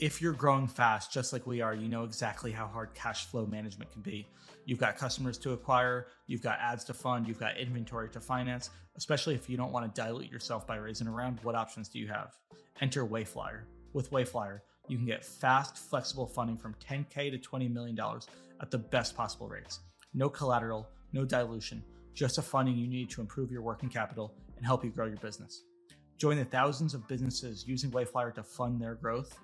if you're growing fast, just like we are, you know exactly how hard cash flow management can be. You've got customers to acquire, you've got ads to fund, you've got inventory to finance, especially if you don't want to dilute yourself by raising around. What options do you have? Enter Wayflyer. With Wayflyer, you can get fast, flexible funding from 10K to $20 million at the best possible rates. No collateral, no dilution, just the funding you need to improve your working capital and help you grow your business. Join the thousands of businesses using Wayflyer to fund their growth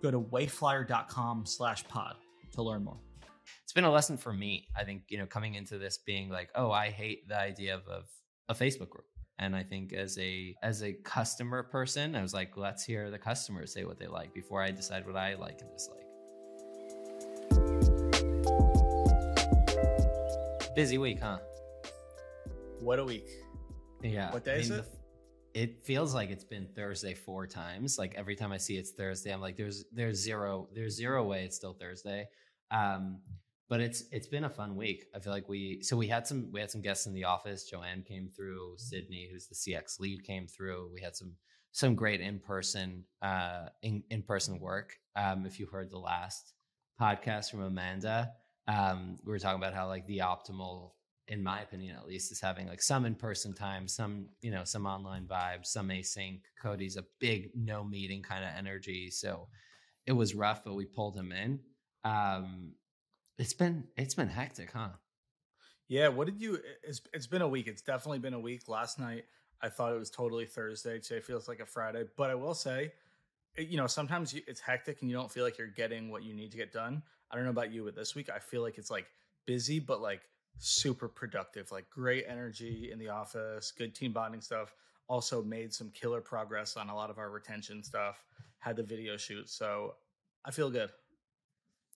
Go to wayflyer.com slash pod to learn more. It's been a lesson for me. I think, you know, coming into this being like, oh, I hate the idea of, of a Facebook group. And I think as a as a customer person, I was like, let's hear the customers say what they like before I decide what I like and dislike. Busy week, huh? What a week. Yeah. What day I mean, is it? It feels like it's been Thursday four times. Like every time I see it's Thursday, I'm like, there's there's zero there's zero way it's still Thursday. Um, but it's it's been a fun week. I feel like we so we had some we had some guests in the office. Joanne came through. Sydney, who's the CX lead, came through. We had some some great in person uh, in in person work. Um, if you heard the last podcast from Amanda, um, we were talking about how like the optimal in my opinion at least is having like some in-person time some you know some online vibes some async. Cody's a big no meeting kind of energy so it was rough but we pulled him in. Um it's been it's been hectic huh? Yeah what did you it's, it's been a week. It's definitely been a week. Last night i thought it was totally thursday. Today feels like a friday. But i will say you know sometimes it's hectic and you don't feel like you're getting what you need to get done. I don't know about you but this week i feel like it's like busy but like super productive, like great energy in the office, good team bonding stuff. Also made some killer progress on a lot of our retention stuff. Had the video shoot, so I feel good.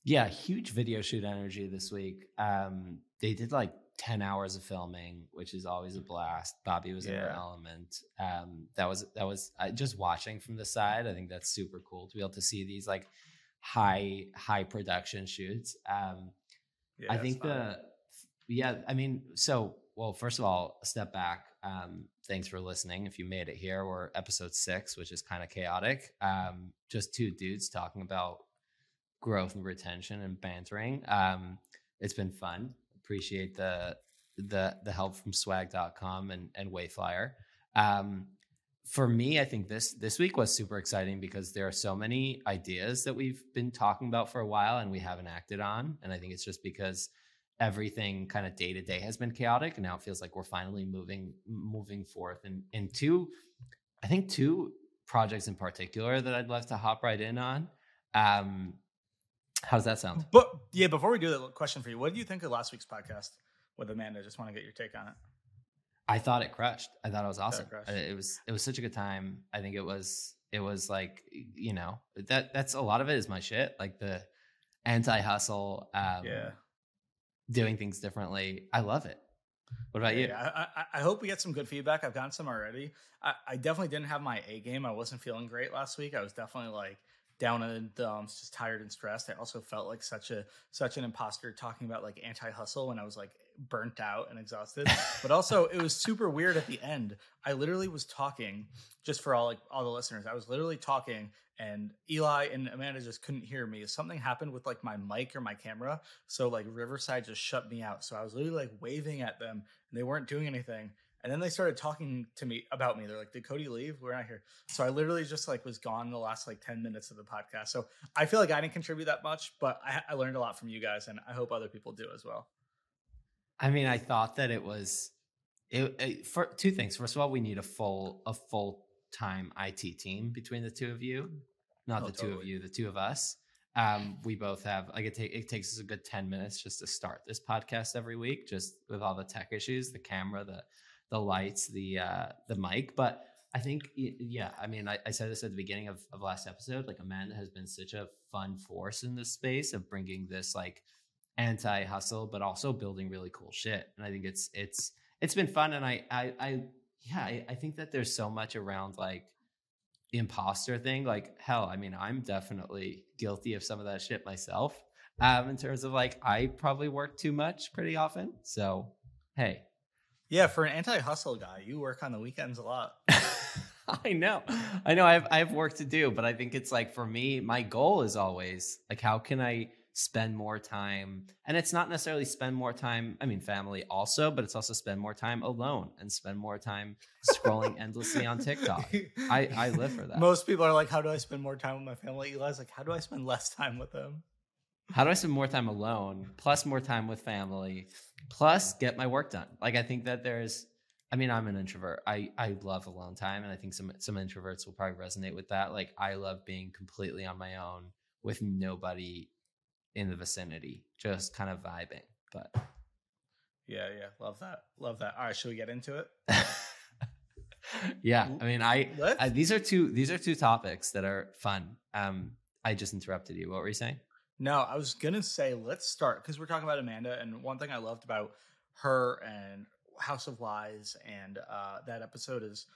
Yeah, huge video shoot energy this week. Um, they did like 10 hours of filming, which is always a blast. Bobbi was yeah. in her element. Um, that was that was uh, just watching from the side. I think that's super cool to be able to see these like high high production shoots. Um, yeah, I think the yeah, I mean, so well, first of all, step back. Um, thanks for listening. If you made it here, we're episode six, which is kind of chaotic. Um, just two dudes talking about growth and retention and bantering. Um, it's been fun. Appreciate the the the help from swag.com and and Wayflyer. Um, for me, I think this this week was super exciting because there are so many ideas that we've been talking about for a while and we haven't acted on. And I think it's just because everything kind of day to day has been chaotic and now it feels like we're finally moving moving forth and in two i think two projects in particular that i'd love to hop right in on um how does that sound? But yeah before we do that question for you. What do you think of last week's podcast with amanda? Just want to get your take on it. I thought it crushed. I thought it was awesome. It, it was it was such a good time. I think it was it was like you know that that's a lot of it is my shit like the anti-hustle um yeah doing things differently. I love it. What about you? Yeah, I, I, hope we get some good feedback. I've gotten some already. I, I definitely didn't have my A game. I wasn't feeling great last week. I was definitely like down in the dumps, just tired and stressed. I also felt like such a such an imposter talking about like anti hustle when I was like burnt out and exhausted. but also it was super weird at the end. I literally was talking just for all like all the listeners. I was literally talking and Eli and Amanda just couldn't hear me. Something happened with like my mic or my camera. So like Riverside just shut me out. So I was literally like waving at them and they weren't doing anything. And then they started talking to me about me. They're like, "Did Cody leave? We're not here." So I literally just like was gone the last like ten minutes of the podcast. So I feel like I didn't contribute that much, but I, I learned a lot from you guys, and I hope other people do as well. I mean, I thought that it was it, it, for two things. First of all, we need a full a full time IT team between the two of you, not oh, the totally. two of you, the two of us. Um, we both have like it, take, it takes us a good 10 minutes just to start this podcast every week, just with all the tech issues, the camera, the the lights, the uh the mic. But I think yeah, I mean I, I said this at the beginning of, of last episode, like Amanda has been such a fun force in this space of bringing this like anti hustle, but also building really cool shit. And I think it's it's it's been fun. And I I, I yeah, I, I think that there's so much around like the imposter thing. Like hell, I mean, I'm definitely guilty of some of that shit myself. Um, in terms of like I probably work too much pretty often. So hey. Yeah, for an anti hustle guy, you work on the weekends a lot. I know. I know I have I have work to do, but I think it's like for me, my goal is always like how can I spend more time? And it's not necessarily spend more time i mean family also but it's also spend more time alone and spend more time scrolling endlessly on tiktok. I i live for that. Most people are like how do i spend more time with my family? Eli's like how do i spend less time with them how do i spend more time alone plus more time with family plus get my work done like i think that there's I mean, I'm an introvert. I I love alone time, and I think some some introverts will probably resonate with that. Like, I love being completely on my own with nobody in the vicinity, just kind of vibing. But yeah, yeah, love that, love that. All right, should we get into it? yeah, I mean, I, I, these are two these are two topics that are fun. Um, I just interrupted you. What were you saying? No, I was gonna say let's start because we're talking about Amanda, and one thing I loved about her and House of Wise and uh, that episode is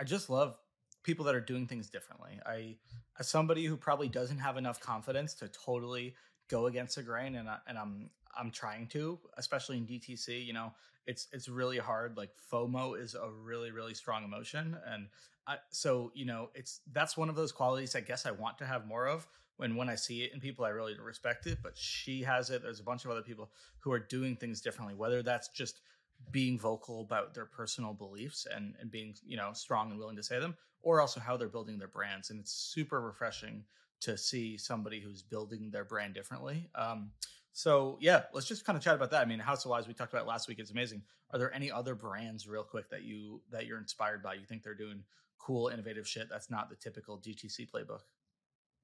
I just love people that are doing things differently. I, as somebody who probably doesn't have enough confidence to totally go against the grain, and I, and I'm I'm trying to, especially in DTC. You know, it's it's really hard. Like FOMO is a really really strong emotion, and I, so you know, it's that's one of those qualities I guess I want to have more of. When when I see it in people, I really respect it. But she has it. There's a bunch of other people who are doing things differently. Whether that's just being vocal about their personal beliefs and, and being you know strong and willing to say them or also how they're building their brands and it's super refreshing to see somebody who's building their brand differently um, so yeah let's just kind of chat about that i mean house of wise we talked about last week it's amazing are there any other brands real quick that you that you're inspired by you think they're doing cool innovative shit that's not the typical dtc playbook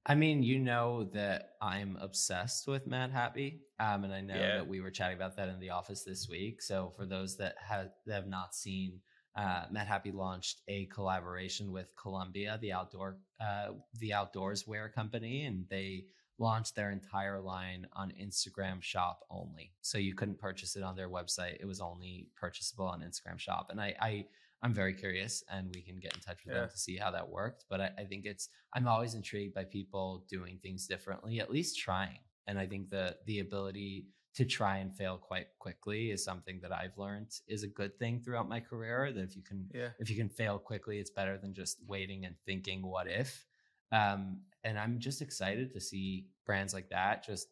I mean, you know that I'm obsessed with Madhappy, um, and I know yeah. that we were chatting about that in the office this week. So, for those that have that have not seen, uh, Madhappy launched a collaboration with Columbia, the outdoor uh, the outdoors wear company, and they launched their entire line on Instagram Shop only. So you couldn't purchase it on their website; it was only purchasable on Instagram Shop. And I, I I'm very curious, and we can get in touch with yeah. them to see how that worked. But I, I, think it's I'm always intrigued by people doing things differently, at least trying. And I think the the ability to try and fail quite quickly is something that I've learned is a good thing throughout my career. That if you can yeah. if you can fail quickly, it's better than just waiting and thinking what if. Um, and I'm just excited to see brands like that just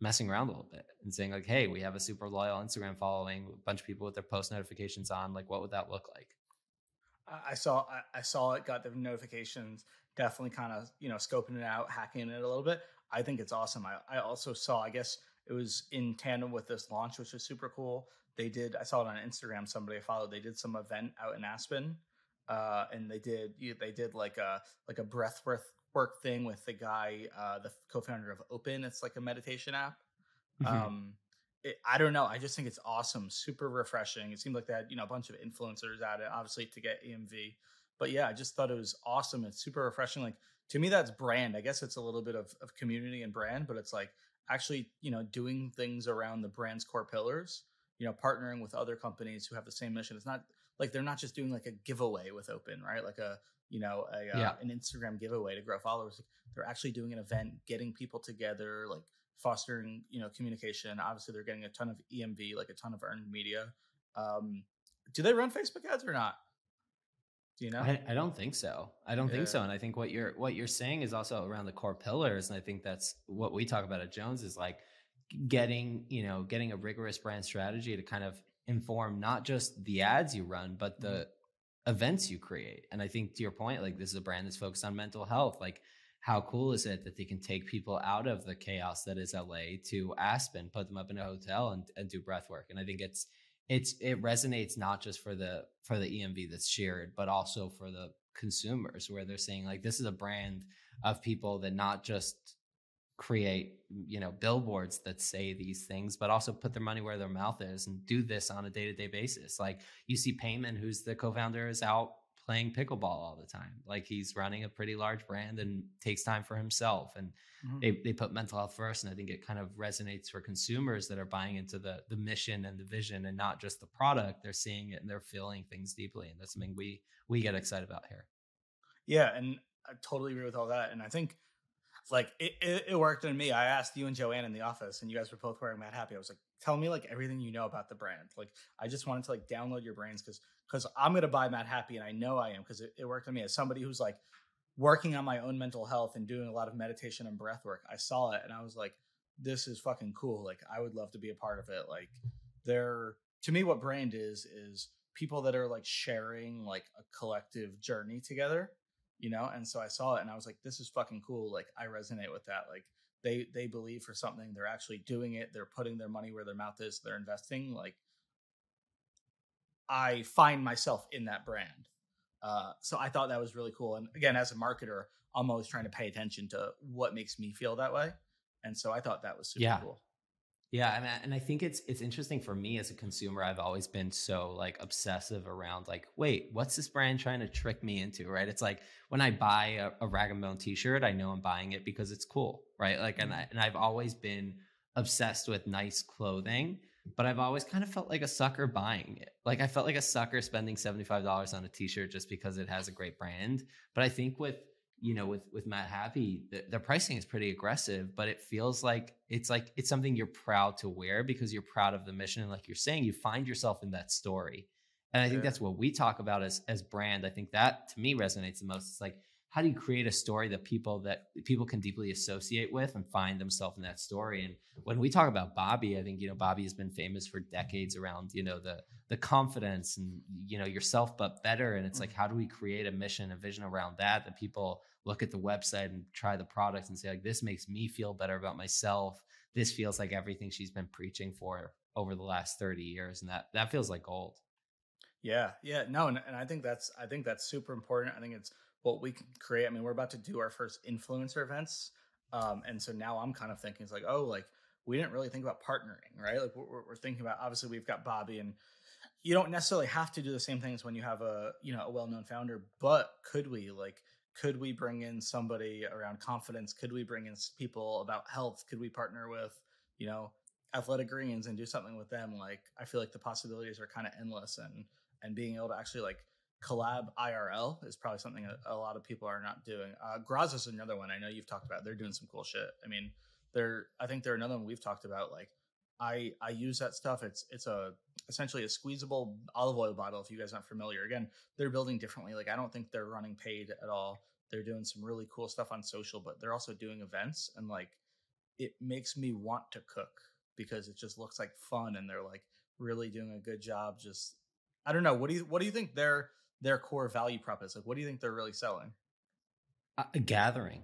messing around a little bit and saying like, "Hey, we have a super loyal Instagram following, a bunch of people with their post notifications on. Like, what would that look like?" I saw I saw it, got the notifications, definitely kind of you know scoping it out, hacking it a little bit. I think it's awesome. I, I also saw, I guess it was in tandem with this launch, which was super cool. They did, I saw it on Instagram. Somebody I followed, they did some event out in Aspen, uh, and they did they did like a like a breath work thing with the guy, uh, the co-founder of Open. It's like a meditation app. Mm-hmm. Um, it, I don't know. I just think it's awesome, super refreshing. It seemed like they had you know a bunch of influencers at it, obviously to get EMV. But yeah, I just thought it was awesome. It's super refreshing. Like to me, that's brand. I guess it's a little bit of, of community and brand, but it's like actually you know doing things around the brand's core pillars. You know, partnering with other companies who have the same mission. It's not like they're not just doing like a giveaway with Open, right? Like a you know a, uh, yeah. uh, an Instagram giveaway to grow followers. They're actually doing an event, getting people together, like fostering you know communication. Obviously, they're getting a ton of EMV, like a ton of earned media. Um, do they run Facebook ads or not? Do you know? I, I don't think so. I don't yeah. think so. And I think what you're what you're saying is also around the core pillars, and I think that's what we talk about at Jones is like getting you know getting a rigorous brand strategy to kind of inform not just the ads you run, but the mm-hmm. events you create. And I think to your point, like this is a brand that's focused on mental health, like how cool is it that they can take people out of the chaos that is LA to Aspen, put them up in a hotel and, and do breath work. And I think it's it's it resonates not just for the for the EMV that's shared, but also for the consumers where they're saying like this is a brand of people that not just create you know billboards that say these things but also put their money where their mouth is and do this on a day-to-day basis like you see peiman who's the co-founder is out playing pickleball all the time. Like he's running a pretty large brand and takes time for himself. And mm-hmm. they, they put mental health first. And I think it kind of resonates for consumers that are buying into the the mission and the vision and not just the product. They're seeing it and they're feeling things deeply. And that's something we we get excited about here. Yeah, and I totally agree with all that. And I think like it, it, it, worked on me. I asked you and Joanne in the office, and you guys were both wearing Madhappy. I was like, "Tell me like everything you know about the brand." Like, I just wanted to like download your brains because because I'm gonna buy Madhappy, and I know I am because it, it worked on me as somebody who's like working on my own mental health and doing a lot of meditation and breath work. I saw it and I was like, this is fucking cool. Like I would love to be a part of it. Like they're to me what brand is is people that are like sharing like a collective journey together, you know? And so I saw it and I was like, this is fucking cool. Like I resonate with that. Like they they believe for something, they're actually doing it, they're putting their money where their mouth is, they're investing. Like I find myself in that brand. Uh, so I thought that was really cool. And again, as a marketer, I'm always trying to pay attention to what makes me feel that way. And so I thought that was super yeah. cool. Yeah, I mean, and I think it's it's interesting for me as a consumer. I've always been so like obsessive around like, wait, what's this brand trying to trick me into? Right? It's like when I buy a, a Rag and Bone T-shirt, I know I'm buying it because it's cool, right? Like, and I, and I've always been obsessed with nice clothing, but I've always kind of felt like a sucker buying it. Like I felt like a sucker spending seventy five dollars on a T-shirt just because it has a great brand. But I think with you know with with Madhappy the, the, pricing is pretty aggressive but it feels like it's like it's something you're proud to wear because you're proud of the mission. And like you're saying you find yourself in that story. And i think that's what we talk about as as brand. I think that to me resonates the most. It's like how do you create a story that people that people can deeply associate with and find themselves in that story? And when we talk about bobbi i think you know bobbi has been famous for decades around you know the the confidence and you know yourself but better. And it's like mm-hmm. how do we create a mission a vision around that that people look at the website and try the products and say like this makes me feel better about myself. This feels like everything she's been preaching for over the last 30 years. And that that feels like gold. Yeah. Yeah. No. And, and i think that's i think that's super important. I think it's what we can create. I mean we're about to do our first influencer events um, and so now i'm kind of thinking it's like oh like we didn't really think about partnering right? Like we're, we're thinking about obviously we've got bobbi and you don't necessarily have to do the same things when you have a you know a well-known founder but could we like could we bring in somebody around confidence? Could we bring in people about health? Could we partner with you know athletic greens and do something with them? Like i feel like the possibilities are kind of endless and and being able to actually like collab irl is probably something a, a lot of people are not doing uh Graza is another one i know you've talked about they're doing some cool shit i mean they're i think they're another one we've talked about like I I use that stuff. It's it's a essentially a squeezable olive oil bottle. If you guys aren't familiar, again, they're building differently. Like I don't think they're running paid at all. They're doing some really cool stuff on social, but they're also doing events, and like it makes me want to cook because it just looks like fun, and they're like really doing a good job. Just I don't know. What do you what do you think their their core value prop is? Like, what do you think they're really selling? A gathering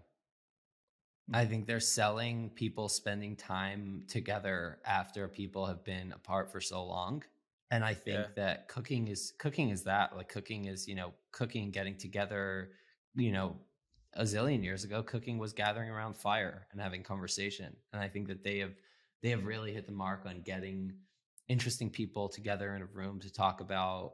I mm-hmm. think they're selling people spending time together after people have been apart for so long. And I think yeah. that cooking is cooking is that like cooking is, you know, cooking, getting together, you know, a zillion years ago, cooking was gathering around fire and having conversation. And I think that they have they have really hit the mark on getting interesting people together in a room to talk about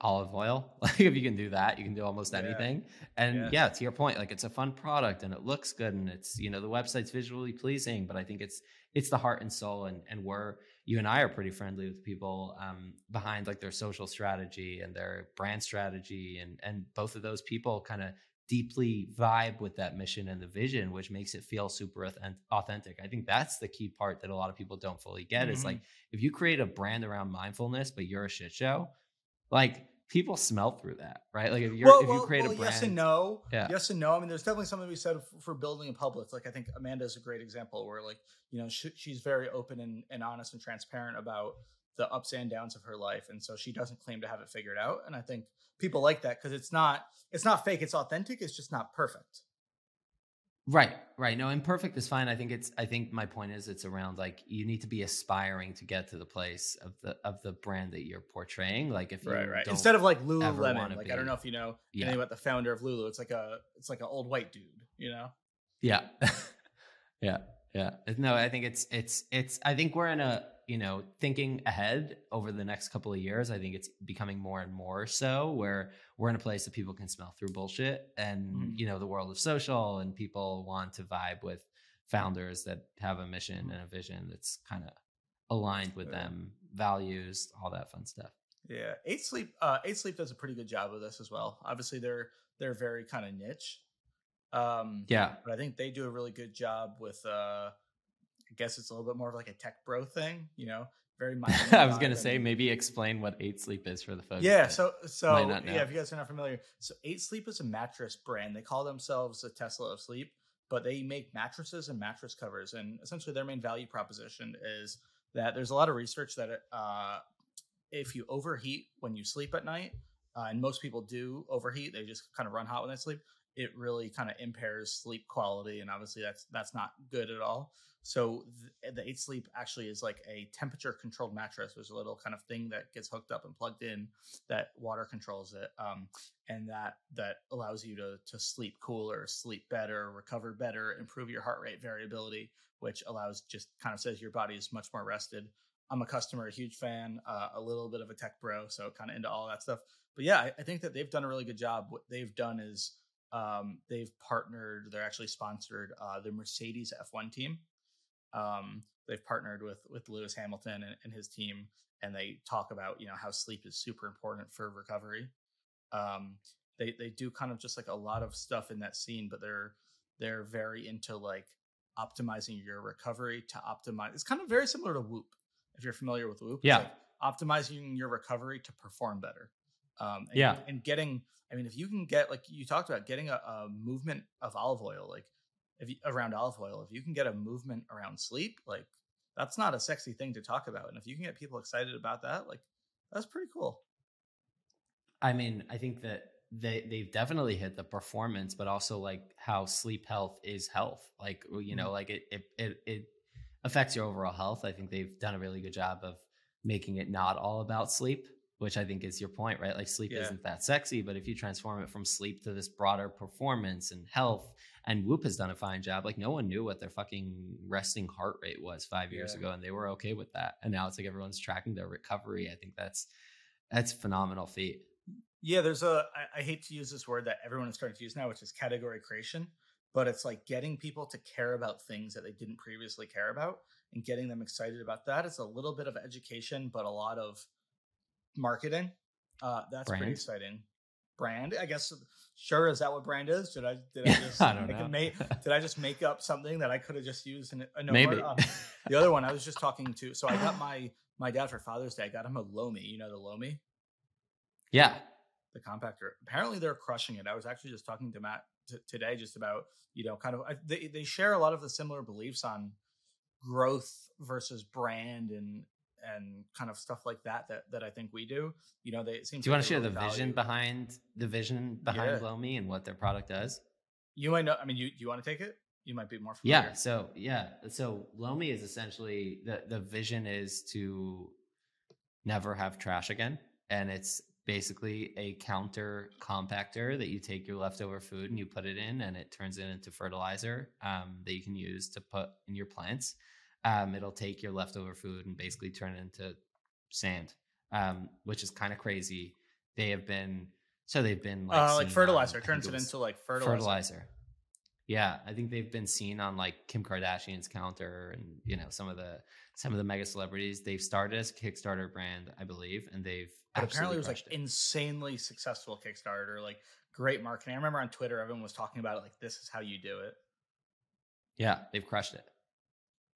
olive oil. Like if you can do that, you can do almost anything. And yeah. yeah. to your point, like it's a fun product and it looks good and it's, you know, the website's visually pleasing, but I think it's it's the heart and soul and and we're you and I are pretty friendly with people um, behind like their social strategy and their brand strategy and and both of those people kind of deeply vibe with that mission and the vision which makes it feel super authentic i think that's the key part that a lot of people don't fully get mm-hmm. is like if you create a brand around mindfulness but you're a shit show like people smell through that, right? Like if you're well, if you create well, a brand, yes and no, yeah. yes and no. I mean, there's definitely something to be said for building a public. Like I think Amanda is a great example where like you know she, she's very open and, and honest and transparent about the ups and downs of her life, and so she doesn't claim to have it figured out. And I think people like that because it's not it's not fake, it's authentic. It's just not perfect. Right, right. No, imperfect is fine. I think it's. I think my point is, it's around like you need to be aspiring to get to the place of the of the brand that you're portraying. Like if right, right. Instead of like Lululemon, like be, I don't know if you know yeah. anything about the founder of Lulu. It's like a it's like an old white dude, you know. Yeah, yeah, yeah. No, I think it's it's it's. I think we're in a you know, thinking ahead over the next couple of years, I think it's becoming more and more so where we're in a place that people can smell through bullshit and, mm-hmm. you know, the world of social and people want to vibe with founders that have a mission and a vision that's kind of aligned with them, values, all that fun stuff. Yeah. Eight Sleep uh Eight Sleep does a pretty good job of this as well. Obviously they're they're very kind of niche. Um yeah. But I think they do a really good job with uh guess it's a little bit more of like a tech bro thing. You know, very. I was gonna say maybe explain what Eight Sleep is for the folks. Yeah, so so yeah, if you guys are not familiar, so Eight Sleep is a mattress brand. They call themselves a Tesla of sleep, but they make mattresses and mattress covers, and essentially their main value proposition is that there's a lot of research that uh, if you overheat when you sleep at night, uh, and most people do overheat, they just kind of run hot when they sleep. It really kind of impairs sleep quality, and obviously that's that's not good at all. So the, Eight Sleep actually is like a temperature controlled mattress. There's a little kind of thing that gets hooked up and plugged in that water controls it, um, and that that allows you to to sleep cooler, sleep better, recover better, improve your heart rate variability, which allows just kind of says your body is much more rested. I'm a customer, a huge fan, uh, a little bit of a tech bro, so kind of into all that stuff. But yeah, I, I, think that they've done a really good job. What they've done is um, they've partnered. They're actually sponsored uh, the Mercedes F1 team. Um, they've partnered with with Lewis Hamilton and, and, his team, and they talk about you know how sleep is super important for recovery. Um, they they do kind of just like a lot of stuff in that scene, but they're they're very into like optimizing your recovery to optimize. It's kind of very similar to Whoop if you're familiar with Whoop. Yeah. Like optimizing your recovery to perform better. Um, and, yeah. And getting, I mean, if you can get, like you talked about, getting a, a movement of olive oil, like if you, around olive oil, if you can get a movement around sleep, like that's not a sexy thing to talk about. And if you can get people excited about that, like that's pretty cool. I mean, I think that they they've definitely hit the performance, but also like how sleep health is health. Like you know, mm-hmm. like it it it, it affects your overall health. I think they've done a really good job of making it not all about sleep, which I think is your point, right? Like sleep yeah. isn't that sexy, but if you transform it from sleep to this broader performance and health, and Whoop has done a fine job. Like no one knew what their fucking resting heart rate was five years yeah. ago, and they were okay with that. And now it's like everyone's tracking their recovery. I think that's that's phenomenal feat. Yeah, there's a. I, I hate to use this word that everyone is starting to use now, which is category creation but it's like getting people to care about things that they didn't previously care about and getting them excited about that. It's a little bit of education, but a lot of marketing. Uh, that's brand. pretty exciting. Brand, I guess. Sure, is that what brand is? Did I did I just I don't know. Make, did I just make up something that I could have just used in a no Maybe. Uh, the other one I was just talking to. So I got my my dad for Father's Day. I got him a Lomi. You know the Lomi. Yeah, the compactor. Apparently, they're crushing it. I was actually just talking to Matt t- today just about you know kind of I, they they share a lot of the similar beliefs on growth versus brand and and kind of stuff like that that that I think we do. You know, they seem. Do you want to share the value. vision behind the vision behind yeah. Lomi and what their product does? You might know. I mean, you you want to take it? You might be more familiar. Yeah. So yeah. So Lomi is essentially the the vision is to never have trash again, and it's basically a counter compactor that you take your leftover food and you put it in and it turns it into fertilizer um, that you can use to put in your plants um, it'll take your leftover food and basically turn it into sand um, which is kind of crazy they have been so they've been like, uh, like fertilizer turns it, it into like fertilizer fertilizer yeah i think they've been seen on like kim kardashian's counter and you know some of the some of the mega celebrities they've started as a kickstarter brand i believe and they've apparently it was like it. insanely successful Kickstarter, like great marketing. I remember on Twitter everyone was talking about it like this is how you do it. Yeah, they've crushed it.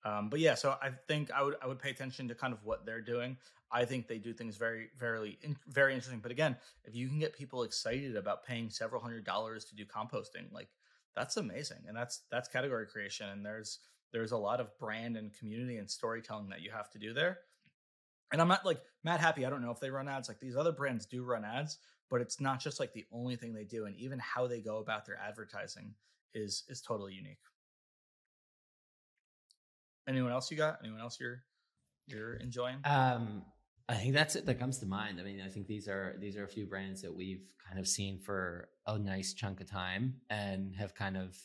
Um, but yeah, so I think I would I would pay attention to kind of what they're doing. I think they do things very very very interesting. But again, if you can get people excited about paying several hundred dollars to do composting, like that's amazing, and that's that's category creation. And there's there's a lot of brand and community and storytelling that you have to do there. And I'm not like Madhappy. I don't know if they run ads. Like these other brands do run ads, but it's not just like the only thing they do. And even how they go about their advertising is is totally unique. Anyone else you got? Anyone else you're you're enjoying? Um, I think that's it that comes to mind. I mean, I think these are these are a few brands that we've kind of seen for a nice chunk of time and have kind of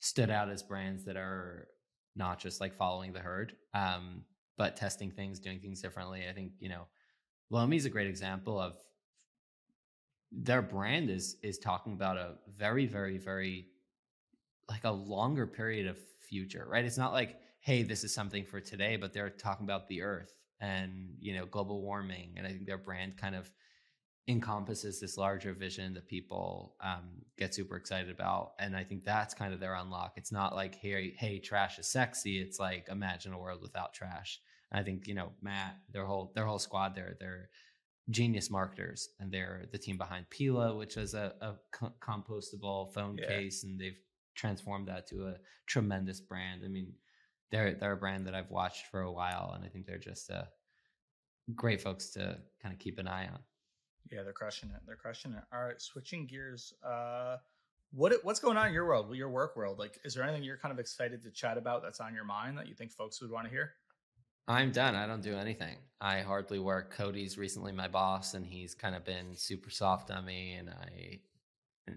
stood out as brands that are not just like following the herd. Um, but testing things, doing things differently. I think, you know, Lomi is a great example of their brand is is talking about a very, very, very like a longer period of future, right? It's not like, hey, this is something for today, but they're talking about the earth and, you know, global warming. And I think their brand kind of encompasses this larger vision that people um, get super excited about and i think that's kind of their unlock it's not like hey hey trash is sexy it's like imagine a world without trash And I think you know Matt, their whole their whole squad, they're they're genius marketers, and they're the team behind Pela, which is a, a co- compostable phone yeah. case, and they've transformed that to a tremendous brand. I mean, they're they're a brand that I've watched for a while, and I think they're just uh, great folks to kind of keep an eye on. Yeah, they're crushing it. They're crushing it. All right, switching gears. Uh, what what's going on in your world, your work world? Like, is there anything you're kind of excited to chat about that's on your mind that you think folks would want to hear? I'm done. I don't do anything. I hardly work. Cody's recently my boss, and he's kind of been super soft on me. And I,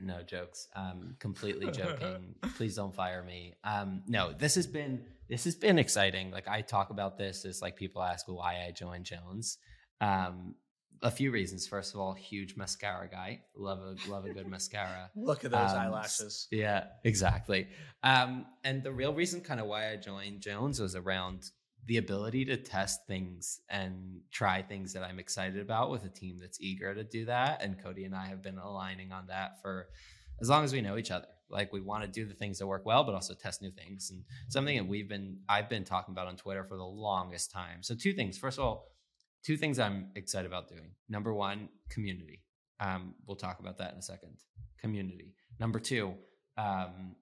no jokes. I'm completely joking. Please don't fire me. Um, no, this has been this has been exciting. Like I talk about this as like people ask why I joined Jones. Um, a few reasons. First of all, huge mascara guy. Love a love a good mascara. Look at those um, eyelashes. Yeah, exactly. Um, and the real reason, kind of why I joined Jones, was around the ability to test things and try things that I'm excited about with a team that's eager to do that. And Cody and I have been aligning on that for as long as we know each other. Like we want to do the things that work well, but also test new things. And something that we've been I've been talking about on Twitter for the longest time. So two things. First of all, two things I'm excited about doing. Number one, community. Um, we'll talk about that in a second. Community. Number two, um,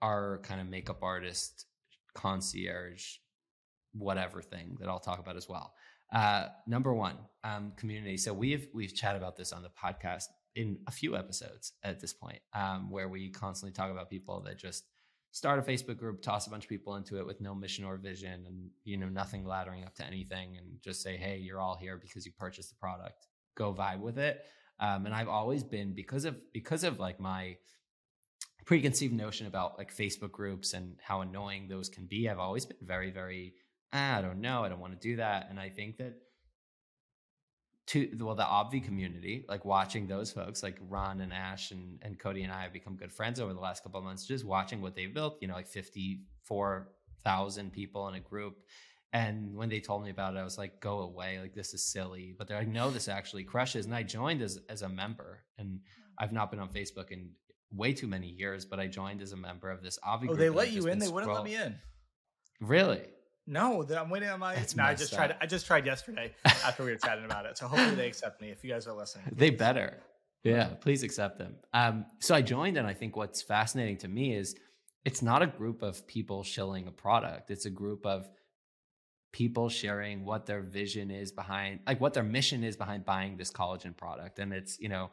our kind of makeup artist concierge whatever thing that I'll talk about as well. Uh, number one, um, community. So we've we've chatted about this on the podcast in a few episodes at this point, um, where we constantly talk about people that just start a Facebook group, toss a bunch of people into it with no mission or vision, and you know nothing laddering up to anything, and just say, "Hey, you're all here because you purchased the product. Go vibe with it." Um, and I've always been because of because of like my preconceived notion about like Facebook groups and how annoying those can be. I've always been very very ah, I don't know, I don't want to do that. And I think that to well, the Obvi community, like watching those folks, like Ron and Ash and, and Cody and I have become good friends over the last couple of months, just watching what they've built, you know, like 54,000 people in a group. And when they told me about it, I was like, go away. Like, this is silly. But they're like, no, this actually crushes. And I joined as, as a member. And I've not been on Facebook in way too many years, but I joined as a member of this Obvi Oh, they let you in? They wouldn't let me in. Really? No, I'm waiting on my. no, I just up. tried. I just tried yesterday after we were chatting about it. So hopefully they accept me. If you guys are listening, they better. Yeah, please accept them. Um, so I joined, and I think what's fascinating to me is it's not a group of people shilling a product. It's a group of people sharing what their vision is behind, like what their mission is behind buying this collagen product. And it's you know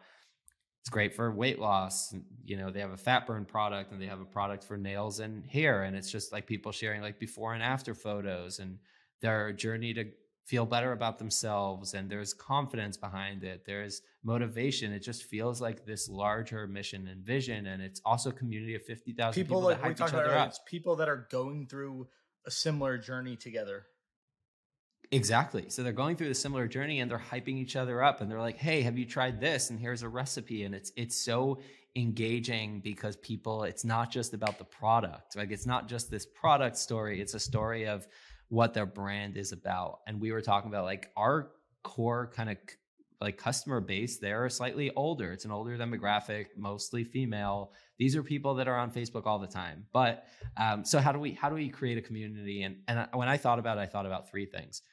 it's great for weight loss. You know, they have a fat burn product and they have a product for nails and hair. And it's just like people sharing like before and after photos and their journey to feel better about themselves. And there's confidence behind it. There's motivation. It just feels like this larger mission and vision. And it's also a community of 50,000 people, people like, that hype each other up. It's people that are going through a similar journey together. Exactly. So they're going through a similar journey and they're hyping each other up and they're like, "Hey, have you tried this? And here's a recipe." And it's it's so engaging because people it's not just about the product. Like it's not just this product story, it's a story of what their brand is about. And we were talking about like our core kind of like customer base they're slightly older it's an older demographic mostly female these are people that are on facebook all the time but um, so how do we how do we create a community and and when i thought about it i thought about three things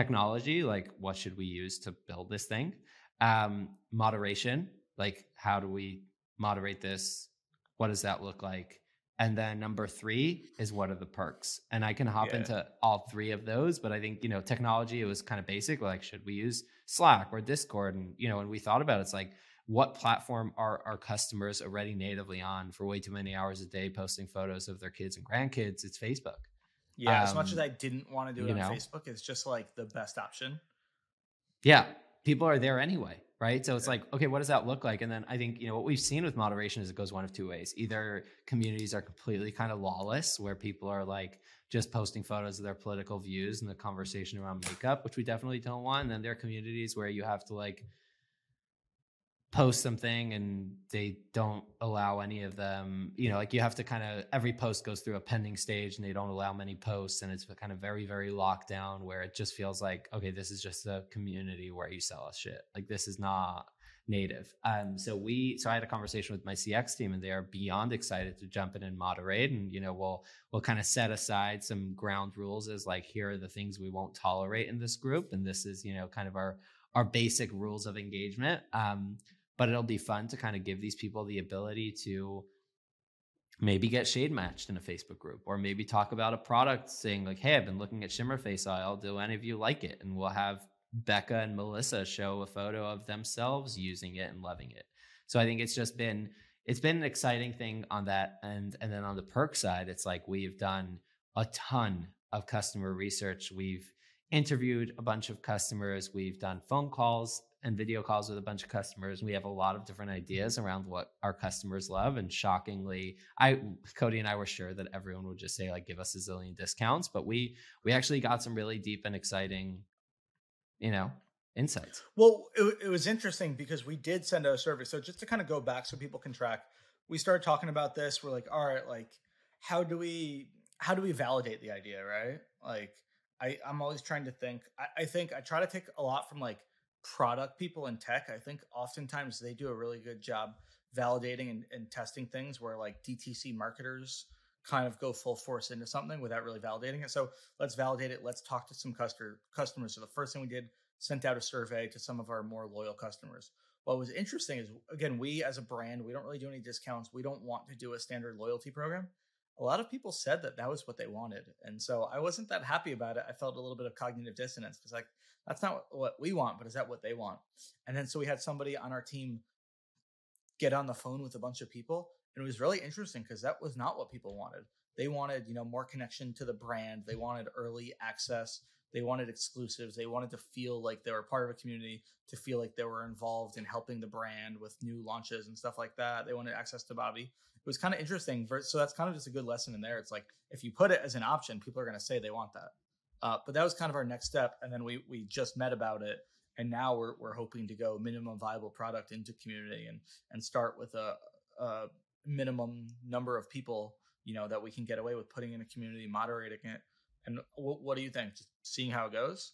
technology like what should we use to build this thing? Um, moderation like how do we moderate this? What does that look like? And then number three is what are the perks? And i can hop yeah. into all three of those but i think you know technology it was kind of basic like should we use slack or discord? And you know when we thought about it, it's like what platform are our customers already natively on for way too many hours a day posting photos of their kids and grandkids? It's facebook yeah, um, as much as um, I didn't want to do it on know? Facebook, it's just like the best option. Yeah, people are there anyway, right? So it's like, okay, what does that look like? And then I think, you know, what we've seen with moderation is it goes one of two ways. Either communities are completely kind of lawless, where people are like just posting photos of their political views and the conversation around makeup, which we definitely don't want. And then there are communities where you have to like post something and they don't allow any of them you know like you have to kind of every post goes through a pending stage and they don't allow many posts and it's kind of very very locked down where it just feels like okay this is just a community where you sell us shit like this is not native. Um, so we, so I had a conversation with my CX team, and they are beyond excited to jump in and moderate. And you know, we'll we'll kind of set aside some ground rules as like here are the things we won't tolerate in this group, and this is you know kind of our our basic rules of engagement. Um, but it'll be fun to kind of give these people the ability to maybe get shade matched in a Facebook group or maybe talk about a product saying like, Hey, I've been looking at shimmer face oil. Do any of you like it? And we'll have Becca and Melissa show a photo of themselves using it and loving it. So I think it's just been it's been an exciting thing on that and and then on the perk side it's like we've done a ton of customer research. We've interviewed a bunch of customers, we've done phone calls and video calls with a bunch of customers. We have a lot of different ideas around what our customers love. And shockingly, I Cody and I were sure that everyone would just say like give us a zillion discounts, but we we actually got some really deep and exciting you know, insights. Well, it, it was interesting because we did send out a survey. So just to kind of go back so people can track, we started talking about this. We're like, all right, like how do we how do we validate the idea, right? Like I, I'm always trying to think. I, I think I try to take a lot from like product people in tech. I think oftentimes they do a really good job validating and, and testing things where like DTC marketers kind of go full force into something without really validating it. So let's validate it. Let's talk to some customer customers. So the first thing we did, sent out a survey to some of our more loyal customers. What was interesting is again, we as a brand, we don't really do any discounts. We don't want to do a standard loyalty program. A lot of people said that that was what they wanted. And so I wasn't that happy about it. I felt a little bit of cognitive dissonance because like that's not what we want, but is that what they want? And then so we had somebody on our team get on the phone with a bunch of people and it was really interesting because that was not what people wanted. They wanted, you know, more connection to the brand. They wanted early access. They wanted exclusives. They wanted to feel like they were part of a community, to feel like they were involved in helping the brand with new launches and stuff like that. They wanted access to Bobbi. It was kind of interesting. So that's kind of just a good lesson in there. It's like if you put it as an option, people are going to say they want that. Uh, but that was kind of our next step, and then we we just met about it, and now we're we're hoping to go minimum viable product into community and and start with a, a minimum number of people you know that we can get away with putting in a community moderating it. And what, what do you think? Just seeing how it goes?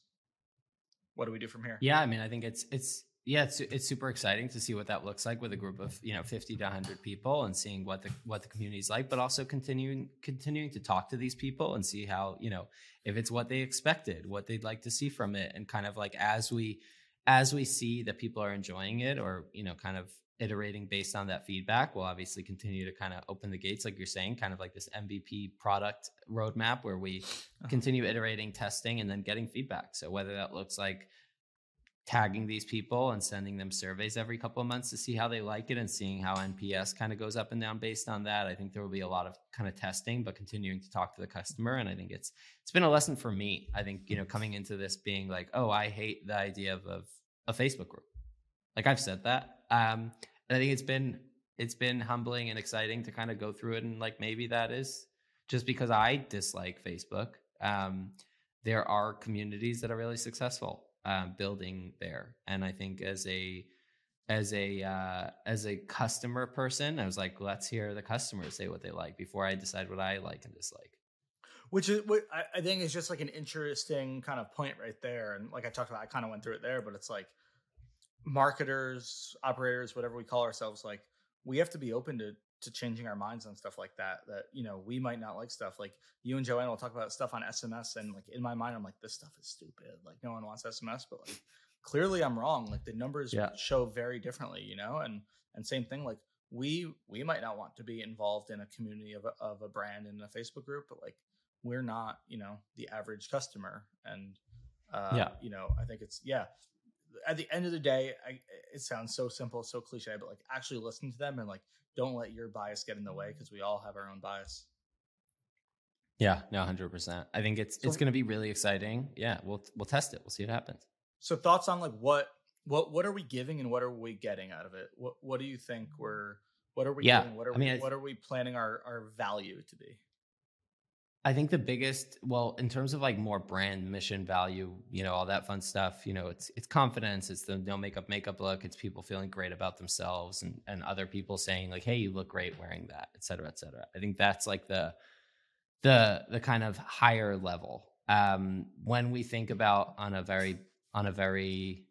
What do we do from here? Yeah i mean i think it's it's yeah it's it's super exciting to see what that looks like with a group of you know 50 to 100 people and seeing what the what the community is like but also continuing continuing to talk to these people and see how you know if it's what they expected what they'd like to see from it and kind of like as we as we see that people are enjoying it or you know kind of iterating based on that feedback. We'll obviously continue to kind of open the gates, like you're saying, kind of like this MVP product roadmap where we uh-huh. continue iterating, testing, and then getting feedback. So whether that looks like tagging these people and sending them surveys every couple of months to see how they like it and seeing how NPS kind of goes up and down based on that. I think there will be a lot of kind of testing, but continuing to talk to the customer. And I think it's it's been a lesson for me. I think, you know, coming into this being like, oh, I hate the idea of, of a Facebook group. Like I've said that. Um, and I think it's been it's been humbling and exciting to kind of go through it and like maybe that is just because I dislike Facebook. Um, there are communities that are really successful uh, building there, and I think as a as a uh, as a customer person, I was like, let's hear the customers say what they like before I decide what I like and dislike. Which is what I think is just like an interesting kind of point right there, and like I talked about, I kind of went through it there, but it's like marketers, operators, whatever we call ourselves, like we have to be open to to changing our minds on stuff like that. That you know we might not like stuff. Like you and joanne will talk about stuff on SMS, and like in my mind, I'm like, this stuff is stupid. Like no one wants SMS, but like clearly I'm wrong. Like the numbers yeah. show very differently, you know. And and same thing, like we we might not want to be involved in a community of a, of a brand in a Facebook group, but like we're not, you know, the average customer. And uh, yeah, you know, I think it's yeah at the end of the day, I, it sounds so simple, so cliche, but like actually listen to them and like don't let your bias get in the way because we all have our own bias. Yeah, no, hundred percent. I think it's so, it's going to be really exciting. Yeah, we'll we'll test it. We'll see what happens. So thoughts on like what what what are we giving and what are we getting out of it? What what do you think we're what are we yeah? What are I mean, we, what are we planning our our value to be? I think the biggest, well, in terms of like more brand mission value, you know, all that fun stuff, you know, it's it's confidence, it's the no makeup makeup look, it's people feeling great about themselves and and other people saying like, hey, you look great wearing that, et cetera, et cetera. I think that's like the the the kind of higher level. Um, when we think about on a very on a very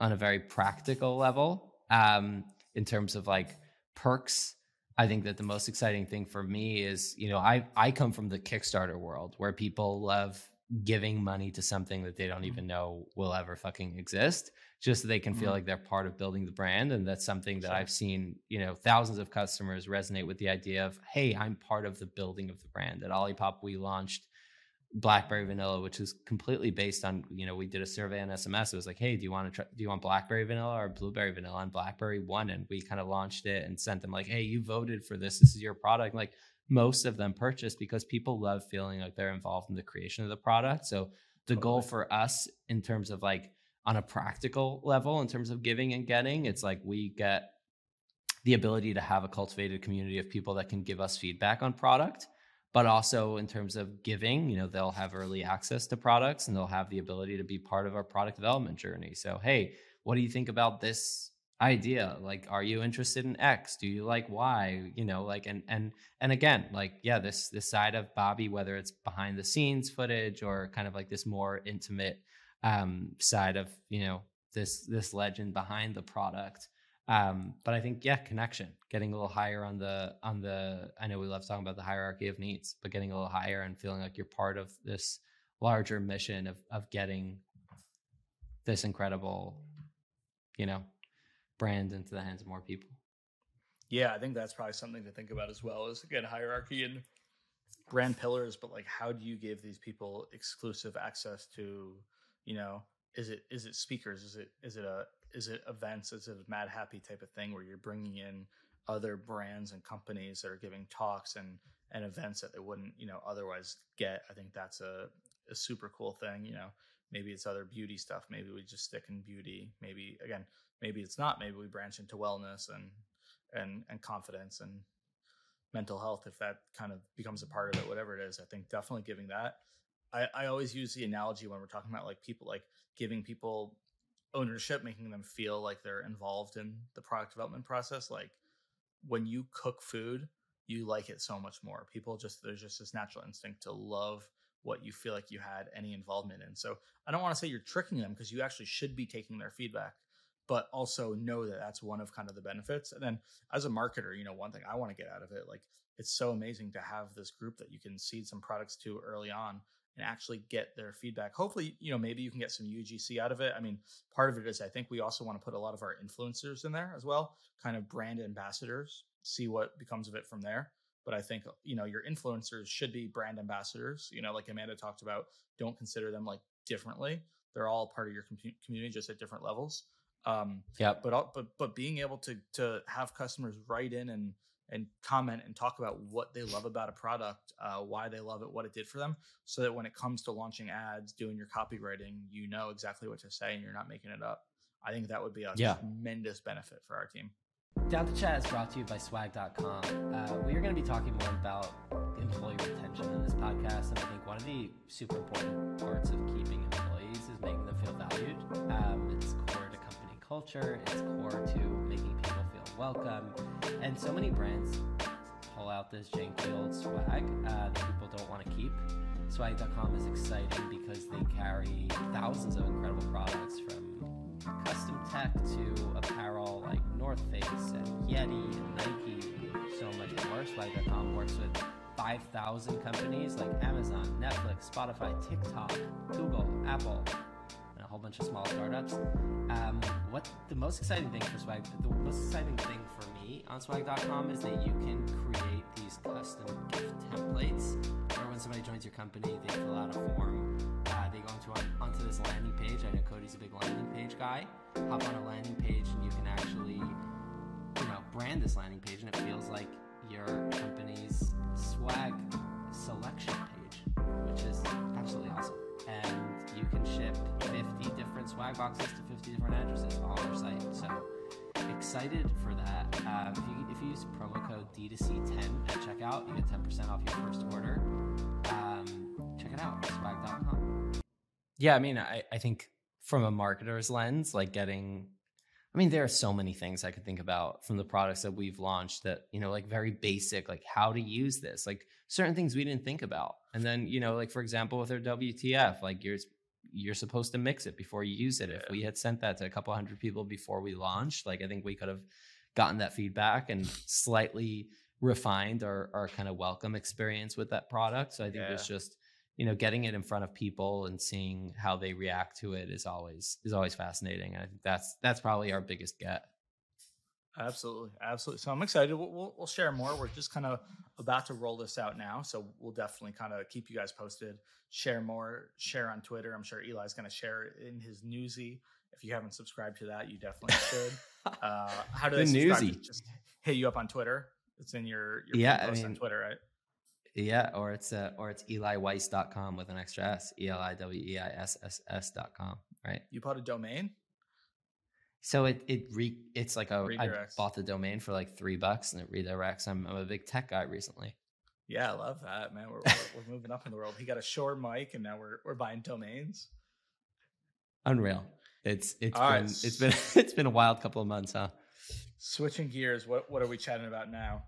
on a very practical level um, in terms of like perks. I think that the most exciting thing for me is, you know, I I come from the Kickstarter world where people love giving money to something that they don't even know will ever fucking exist just so they can feel mm-hmm. like they're part of building the brand and that's something that sure. i've seen you know thousands of customers resonate with the idea of hey i'm part of the building of the brand at olipop we launched blackberry vanilla which is completely based on you know we did a survey on sms it was like hey do you want to try, do you want blackberry vanilla or blueberry vanilla? And blackberry won and we kind of launched it and sent them like hey you voted for this. This is your product. Like most of them purchased because people love feeling like they're involved in the creation of the product. So the totally. goal for us in terms of like on a practical level, in terms of giving and getting, it's like we get the ability to have a cultivated community of people that can give us feedback on product but also in terms of giving you know they'll have early access to products and they'll have the ability to be part of our product development journey. So hey what do you think about this idea? Like are you interested in x? Do you like y? You know like and and and again like yeah this this side of bobbi whether it's behind the scenes footage or kind of like this more intimate um side of you know this this legend behind the product um but i think yeah connection getting a little higher on the on the i know we love talking about the hierarchy of needs but getting a little higher and feeling like you're part of this larger mission of of getting this incredible you know brand into the hands of more people. Yeah, I think that's probably something to think about as well. Is again hierarchy and brand pillars, but like how do you give these people exclusive access to, you know, is it is it speakers? Is it is it a is it events? Is it a Madhappy type of thing where you're bringing in other brands and companies that are giving talks and and events that they wouldn't you know otherwise get? I think that's a a super cool thing. You know, maybe it's other beauty stuff. Maybe we just stick in beauty. Maybe again, maybe it's not maybe we branch into wellness and and and confidence and mental health if that kind of becomes a part of it whatever it is i think definitely giving that i i always use the analogy when we're talking about like people like giving people ownership making them feel like they're involved in the product development process like when you cook food you like it so much more people just there's just this natural instinct to love what you feel like you had any involvement in so i don't want to say you're tricking them because you actually should be taking their feedback but also know that that's one of kind of the benefits. And then as a marketer, you know, one thing I want to get out of it, like it's so amazing to have this group that you can seed some products to early on and actually get their feedback. Hopefully, you know, maybe you can get some UGC out of it. I mean, part of it is I think we also want to put a lot of our influencers in there as well, kind of brand ambassadors, see what becomes of it from there. But I think, you know, your influencers should be brand ambassadors. You know, like Amanda talked about, don't consider them like differently. They're all part of your community, just at different levels. Um, yeah, but but but being able to to have customers write in and and comment and talk about what they love about a product, uh, why they love it, what it did for them, so that when it comes to launching ads, doing your copywriting, you know exactly what to say and you're not making it up. I think that would be a yeah. tremendous benefit for our team. Down to Chat is brought to you by swag.com. Uh, we are going to be talking more about employee retention in this podcast. And I think one of the super important parts of keeping employees is making them feel valued. Um, it's core to company culture, it's core to making people feel welcome. And so many brands pull out this janky old swag uh, that people don't want to keep. Swag.com is exciting because they carry thousands of incredible products from custom tech to apparel like North Face and Yeti and Nike, so much more. Swag.com works with 5,000 companies like Amazon, Netflix, Spotify, TikTok, Google, Apple, whole bunch of small startups. Um, what the most exciting thing for Swag, the most exciting thing for me on Swag.com is that you can create these custom gift templates. Where when somebody joins your company, they fill out a form. Uh, they go into on, onto this landing page. I know Cody's a big landing page guy. Hop on a landing page, and you can actually, you know, brand this landing page, and it feels like your company's swag selection page, which is absolutely awesome. Different boxes to 50 different addresses on our site. So excited for that. Uh, if, you, if you use promo code DTC10 at checkout, you get 10% off your first order. Um, check it out, swag.com. Yeah, I mean, I, I think from a marketer's lens, like getting I mean, there are so many things I could think about from the products that we've launched that, you know, like very basic, like how to use this, like certain things we didn't think about. And then, you know, like for example, with our WTF, like you're you're supposed to mix it before you use it. Yeah. If we had sent that to a couple hundred people before we launched, like I think we could have gotten that feedback and slightly refined our, our kind of welcome experience with that product. So I think yeah. it's just, you know, getting it in front of people and seeing how they react to it is always is always fascinating. And I think that's that's probably our biggest get. Absolutely, absolutely. So I'm excited. We'll, we'll, we'll share more. We're just kind of about to roll this out now, so we'll definitely kind of keep you guys posted. Share more. Share on Twitter. I'm sure Eli's going to share in his newsy. If you haven't subscribed to that, you definitely should. uh, how do they the newsy? Just hit you up on Twitter. It's in your, your yeah, I mean, on Twitter, right? Yeah, or it's uh, or it's eliweiss.com with an extra S, E L I W E I S S S dot com, right? You bought a domain? So it it re it's like a Redirects. I bought the domain for like three bucks and it redirects. I'm I'm a big tech guy recently. Yeah, I love that, man. We're, we're, we're moving up in the world. He got a Shure mic, and now we're we're buying domains. Unreal. It's it's All been right. it's been it's been a wild couple of months, huh? Switching gears, what what are we chatting about now?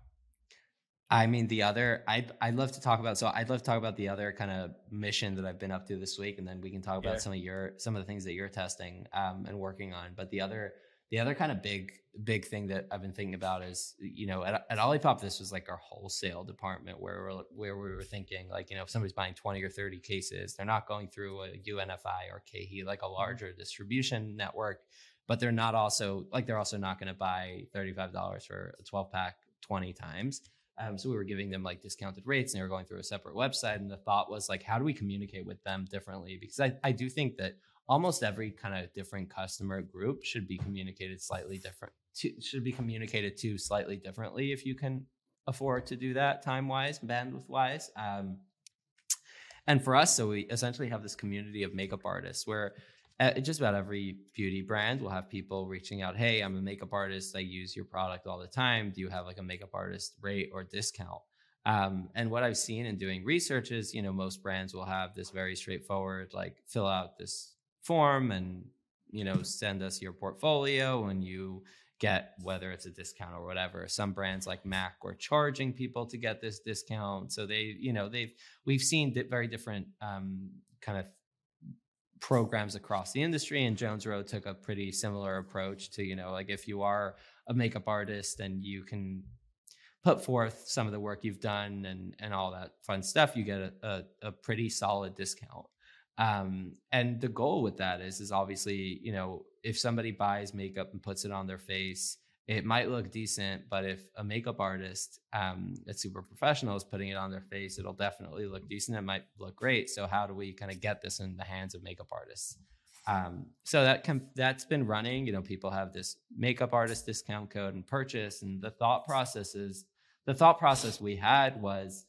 I mean, the other I'd I'd love to talk about. So I'd love to talk about the other kind of mission that I've been up to this week, and then we can talk about yeah. some of your some of the things that you're testing um, and working on. But the other the other kind of big big thing that I've been thinking about is you know at, at Olipop this was like our wholesale department where we're, where we were thinking like you know if somebody's buying 20 or 30 cases they're not going through a UNFI or KeHE like a mm-hmm. larger distribution network but they're not also like they're also not going to buy $35 for a 12 pack 20 times um, so we were giving them like discounted rates and they were going through a separate website. And the thought was like, how do we communicate with them differently? Because I, I do think that almost every kind of different customer group should be communicated slightly different to, should be communicated to slightly differently if you can afford to do that time wise, bandwidth wise. Um, and for us, so we essentially have this community of makeup artists where just about every beauty brand will have people reaching out hey i'm a makeup artist. I use your product all the time. Do you have like a makeup artist rate or discount? Um, and what i've seen in doing research is you know most brands will have this very straightforward like fill out this form and you know send us your portfolio and you get whether it's a discount or whatever. Some brands like mac were charging people to get this discount. So they you know they've we've seen very different um, kind of programs across the industry and jones road took a pretty similar approach to you know like if you are a makeup artist and you can put forth some of the work you've done and and all that fun stuff you get a, a, a pretty solid discount. Um, and the goal with that is is obviously you know if somebody buys makeup and puts it on their face it might look decent, but if a makeup artist um, that's super professional is putting it on their face, it'll definitely look decent. It might look great. So how do we kind of get this in the hands of makeup artists? Um, so that com- that's been running. You know, people have this makeup artist discount code and purchase, and the thought process is the thought process we had was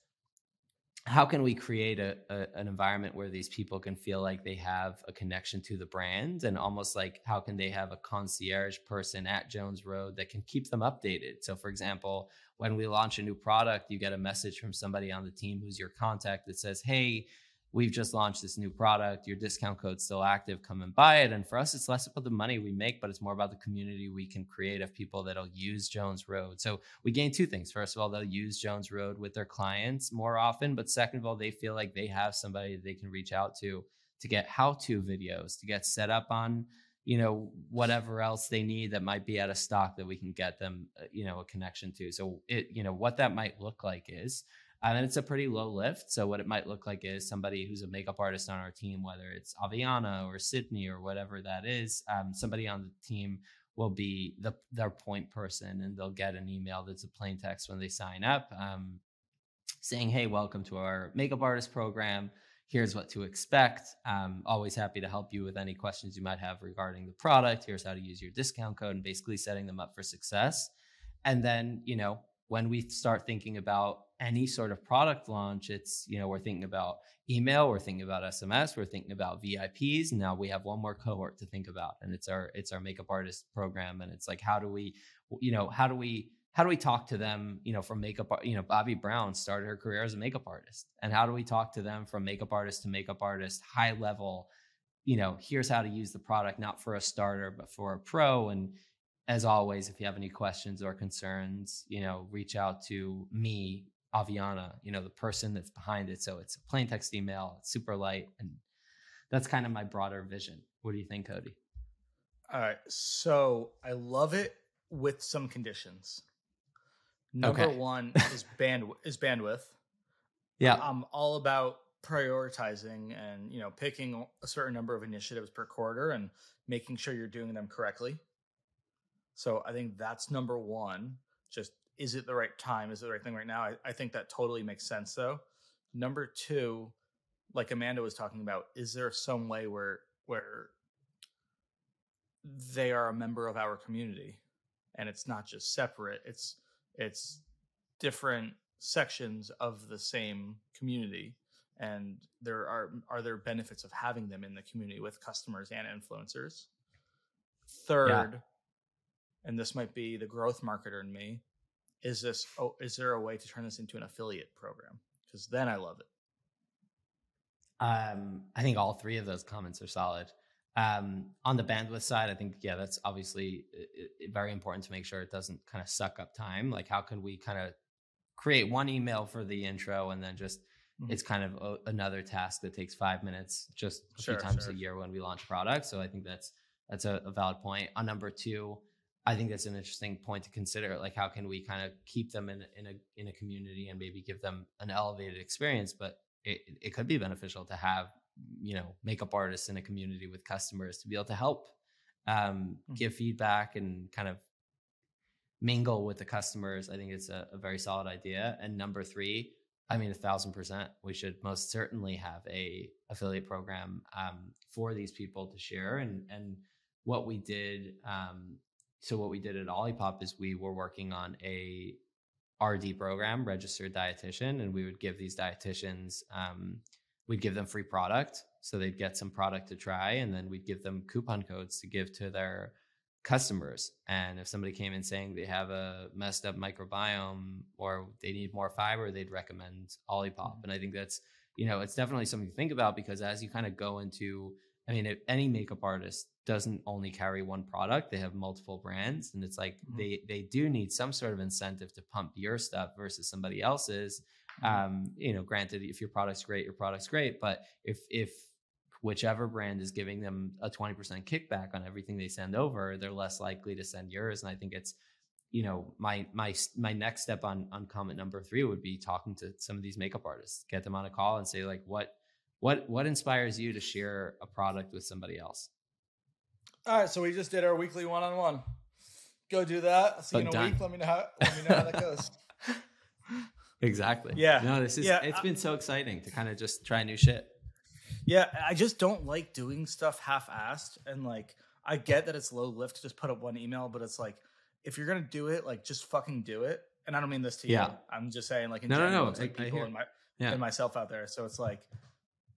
how can we create a, a, an environment where these people can feel like they have a connection to the brand and almost like how can they have a concierge person at jones road that can keep them updated? So for example when we launch a new product you get a message from somebody on the team who's your contact that says hey we've just launched this new product. Your discount code's still active. Come and buy it. And for us, it's less about the money we make, but it's more about the community we can create of people that'll use Jones Road. So we gain two things. First of all, they'll use Jones Road with their clients more often. But second of all, they feel like they have somebody they can reach out to to get how-to videos, to get set up on you know whatever else they need that might be out of stock that we can get them uh, you know a connection to so it you know what that might look like is and it's a pretty low lift. So what it might look like is somebody who's a makeup artist on our team, whether it's Aviana or Sydney or whatever that is, um, somebody on the team will be the their point person, and they'll get an email that's a plain text when they sign up, um, saying, "Hey, welcome to our makeup artist program. Here's what to expect. Um, always happy to help you with any questions you might have regarding the product. Here's how to use your discount code, and basically setting them up for success. And then, you know, when we start thinking about any sort of product launch, it's, you know, we're thinking about email, we're thinking about SMS, we're thinking about VIPs. Now we have one more cohort to think about, and it's our it's our makeup artist program. And it's like, how do we, you know, how do we how do we talk to them, you know, from makeup, you know, Bobbi Brown started her career as a makeup artist. And how do we talk to them from makeup artist to makeup artist, high level, you know, here's how to use the product, not for a starter, but for a pro. And as always, if you have any questions or concerns, you know, reach out to me, Aviana, you know, the person that's behind it. So it's a plain text email, it's super light. And that's kind of my broader vision. What do you think, Cody? All right. So I love it with some conditions. Number Okay. one is band is bandwidth. Yeah. I'm all about prioritizing and you know picking a certain number of initiatives per quarter and making sure you're doing them correctly. So I think that's number one. Just is it the right time? Is it the right thing right now? I, I think that totally makes sense though. Number two, like Amanda was talking about, is there some way where where they are a member of our community and it's not just separate, it's it's different sections of the same community and there are are there benefits of having them in the community with customers and influencers third and this might be the growth marketer in me is this oh is there a way to turn this into an affiliate program because then i love it Um, I think all three of those comments are solid. Um, on the bandwidth side, I think yeah, that's obviously very important to make sure it doesn't kind of suck up time. Like, how can we kind of create one email for the intro and then just Mhm. it's kind of a, another task that takes five minutes just a Sure, few times sure. a year when we launch products. So I think that's that's a, a valid point. On number two, I think that's an interesting point to consider. Like, how can we kind of keep them in in a in a community and maybe give them an elevated experience, but it, it could be beneficial to have you know makeup artists in a community with customers to be able to help um, Mhm. give feedback and kind of mingle with the customers i think it's a, a very solid idea and number three i mean a thousand percent we should most certainly have a affiliate program um, for these people to share and and what we did um, so what we did at olipop is we were working on a rd program registered dietitian and we would give these dietitians um, we'd give them free product. So they'd get some product to try and then we'd give them coupon codes to give to their customers. And if somebody came in saying they have a messed up microbiome or they need more fiber they'd recommend olipop. And i think that's you know it's definitely something to think about because as you kind of go into i mean if any makeup artist doesn't only carry one product they have multiple brands and it's like Mhm. they they do need some sort of incentive to pump your stuff versus somebody else's Mhm. um, you know, granted, if your product's great, your product's great. But if if whichever brand is giving them a twenty percent kickback on everything they send over, they're less likely to send yours. And I think it's, you know, my my my next step on on comment number three would be talking to some of these makeup artists, get them on a call, and say like, what what what inspires you to share a product with somebody else? all right so we just did our weekly one-on-one go do that I'll see you in a Done. week let me know how let me know how that goes Exactly. Yeah. No, this is Yeah, it's I- been so exciting to kind of just try new shit. Yeah, I just don't like doing stuff half-assed, and like I get that it's low lift to just put up one email, but it's like if you're gonna do it, like just fucking do it. And I don't mean this to Yeah. you. I'm just saying, like in No, no, general, no, it's like I- I people hear- in my Yeah. and myself out there. So it's like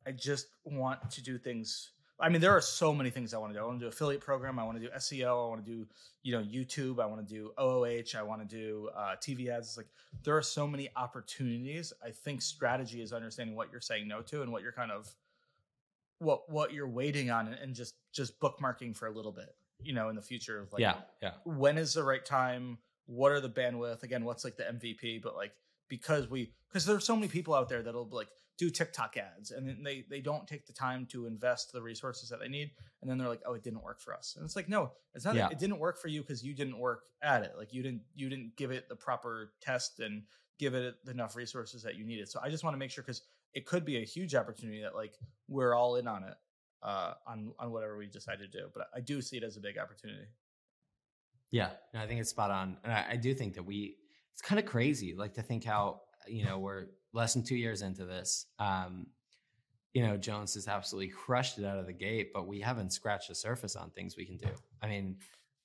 I just want to do things. I mean, there are so many things I want to do. I want to do affiliate program. I want to do SEO. I want to do you know YouTube. I want to do OOH. I want to do uh, TV ads. It's like there are so many opportunities. I think strategy is understanding what you're saying no to and what you're kind of what what you're waiting on and just just bookmarking for a little bit. You know, in the future of like yeah, yeah. when is the right time what are the bandwidth again what's like the mvp but like because we because there's so many people out there that'll like do tiktok ads and then they they don't take the time to invest the resources that they need and then they're like oh it didn't work for us and it's like no it's not Yeah. it didn't work for you because you didn't work at it like you didn't you didn't give it the proper test and give it enough resources that you needed so i just want to make sure because it could be a huge opportunity that like we're all in on it uh on on whatever we decide to do but i do see it as a big opportunity Yeah, no, I think it's spot on, and I, I do think that we. It's kind of crazy, like to think how you know we're less than two years into this. Um, you know, Jones has absolutely crushed it out of the gate, but we haven't scratched the surface on things we can do. I mean,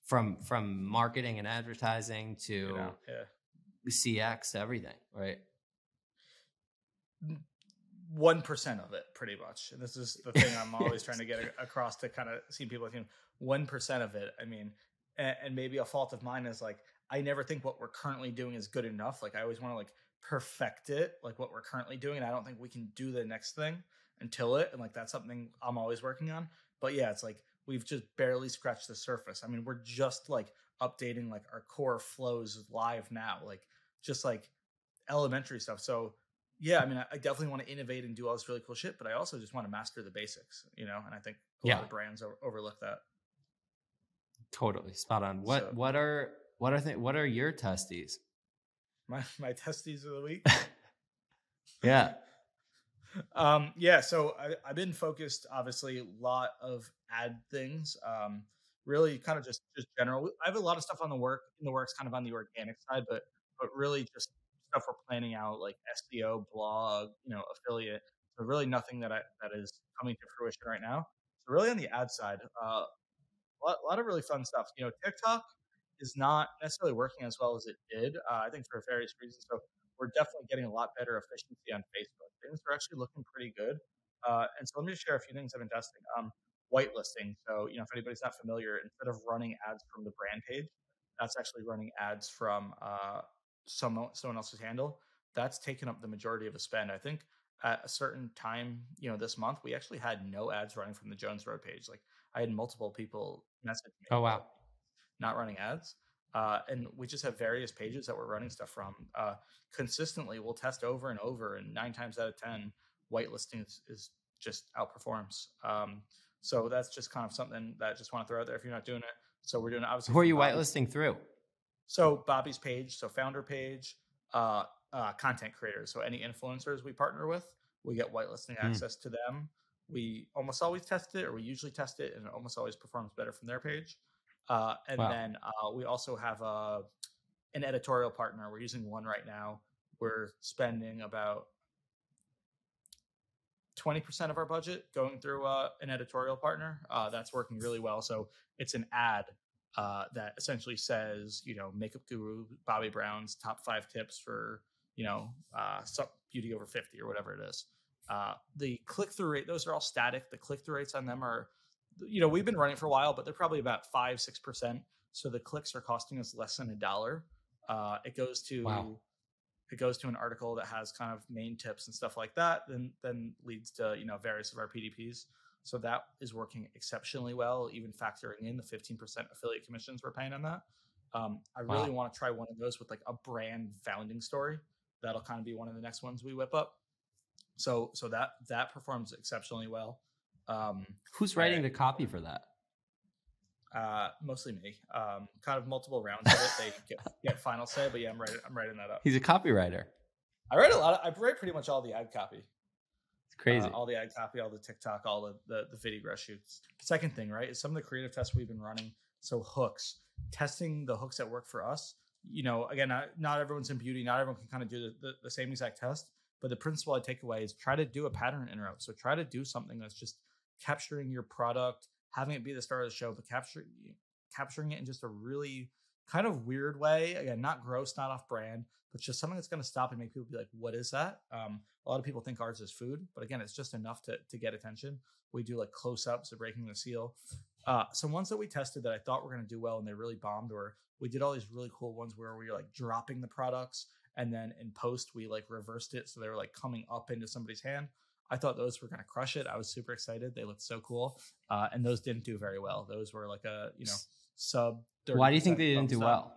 from from marketing and advertising to you know yeah CX, to everything, right? one percent of it, pretty much. And this is the thing I'm always trying to get across to kind of see people like one percent of it. I mean, and, and maybe a fault of mine is like I never think what we're currently doing is good enough. Like I always want to like perfect it, like what we're currently doing, and I don't think we can do the next thing until it. And like that's something I'm always working on. But yeah, it's like we've just barely scratched the surface. I mean, we're just like updating like our core flows live now, like just like elementary stuff. So yeah, I mean, I, I definitely want to innovate and do all this really cool shit, but I also just want to master the basics, you know. And I think a Yeah. lot of brands o- overlook that. Totally spot on. What So- what are what are th- what are your testes? My my testes of the week. Yeah. um, yeah, so I, I've been focused, obviously, a lot of ad things. Um, really, kind of just just general. I have a lot of stuff on the work in the works, kind of on the organic side, but but really just stuff we're planning out, like SEO, blog, you know, affiliate. So really, nothing that I that is coming to fruition right now. So really, on the ad side, uh, a lot, a lot of really fun stuff. You know, TikTok is not necessarily working as well as it did. Uh, I think for various reasons. So we're definitely getting a lot better efficiency on Facebook. Things are actually looking pretty good. Uh, and so let me just share a few things I've been testing. Um, whitelisting. So, you know, if anybody's not familiar, instead of running ads from the brand page, that's actually running ads from uh, someone someone else's handle. That's taken up the majority of the spend. I think at a certain time, you know, this month, we actually had no ads running from the Jones Road page. Like I had multiple people message me. Oh wow. Not running ads. Uh, and we just have various pages that we're running stuff from. Uh, consistently, we'll test over and over, and nine times out of ten, whitelisting is, is just outperforms. Um, so that's just kind of something that I just want to throw out there if you're not doing it. So we're doing it obviously. Who are you Bobbi. whitelisting through? So Bobbi's page, so founder page, uh, uh, content creators. So any influencers we partner with, we get whitelisting Hmm. access to them. We almost always test it, or we usually test it, and it almost always performs better from their page. Uh, and Wow. then uh, we also have a an editorial partner. We're using one right now. We're spending about twenty percent of our budget going through uh, an editorial partner. Uh, that's working really well. So it's an ad uh, that essentially says, you know, makeup guru Bobbi Brown's top five tips for, you know, uh, beauty over 50 or whatever it is. Uh, the click through rate, those are all static. The click through rates on them are, you know, we've been running for a while, but they're probably about five, 6%. So the clicks are costing us less than a dollar. Uh, it goes to, Wow. it goes to an article that has kind of main tips and stuff like that, then, then leads to, you know, various of our PDPs. So that is working exceptionally well, even factoring in the 15% affiliate commissions we're paying on that. Um, I really Wow. want to try one of those with like a brand founding story. That'll kind of be one of the next ones we whip up. So so that that performs exceptionally well. Um, Who's writing the copy for that? uh, mostly me. Um, kind of multiple rounds of it. They get, get final say, but yeah, I'm writing I'm writing that up. He's a copywriter. I write a lot. Of, I write pretty much all the ad copy. It's crazy. Uh, all the ad copy, all the TikTok, all the, the the video shoots. Second thing, right, is some of the creative tests we've been running. So hooks, testing the hooks that work for us. You know, again, not, not everyone's in beauty. Not everyone can kind of do the, the, the same exact test. But the principle I take away is try to do a pattern interrupt. So try to do something that's just capturing your product, having it be the star of the show, but capturing capturing it in just a really kind of weird way. Again, not gross, not off brand, but just something that's going to stop and make people be like, "What is that?" Um, a lot of people think ours is food, but again, it's just enough to to get attention. We do like close ups of breaking the seal. Uh, some ones that we tested that I thought were going to do well and they really bombed were we did all these really cool ones where we were like dropping the products and then in post we like reversed it so they were like coming up into somebody's hand. I thought those were going to crush it. I was super excited. They looked so cool, uh, and those didn't do very well. Those were like a you know sub. Why do you think they didn't do up. well?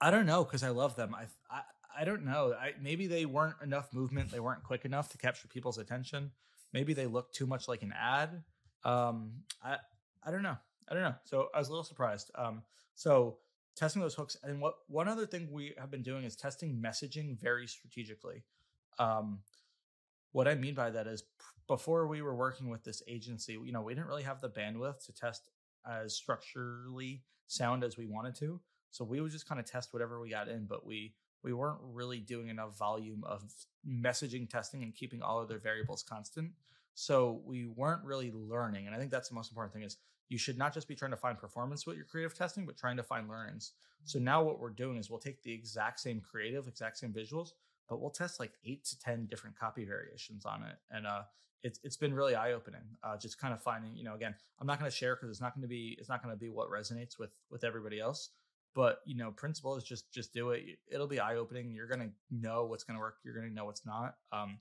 I don't know because I love them. I, I I don't know. I maybe they weren't enough movement. They weren't quick enough to capture people's attention. Maybe they looked too much like an ad. Um, I I don't know. I don't know. So I was a little surprised. Um, so testing those hooks and what one other thing we have been doing is testing messaging very strategically. Um, what I mean by that is before we were working with this agency, you know, we didn't really have the bandwidth to test as structurally sound as we wanted to. So we would just kind of test whatever we got in, but we we weren't really doing enough volume of messaging testing and keeping all of their variables constant. So we weren't really learning. And I think that's the most important thing is you should not just be trying to find performance with your creative testing, but trying to find learnings. So now what we're doing is we'll take the exact same creative, exact same visuals, but we'll test like eight to 10 different copy variations on it. And uh, it's, it's been really eye opening. Uh, just kind of finding, you know, again, I'm not going to share because it's not going to be, it's not going to be what resonates with, with everybody else but you know principle is just just do it it'll be eye-opening you're gonna know what's gonna work you're gonna know what's not um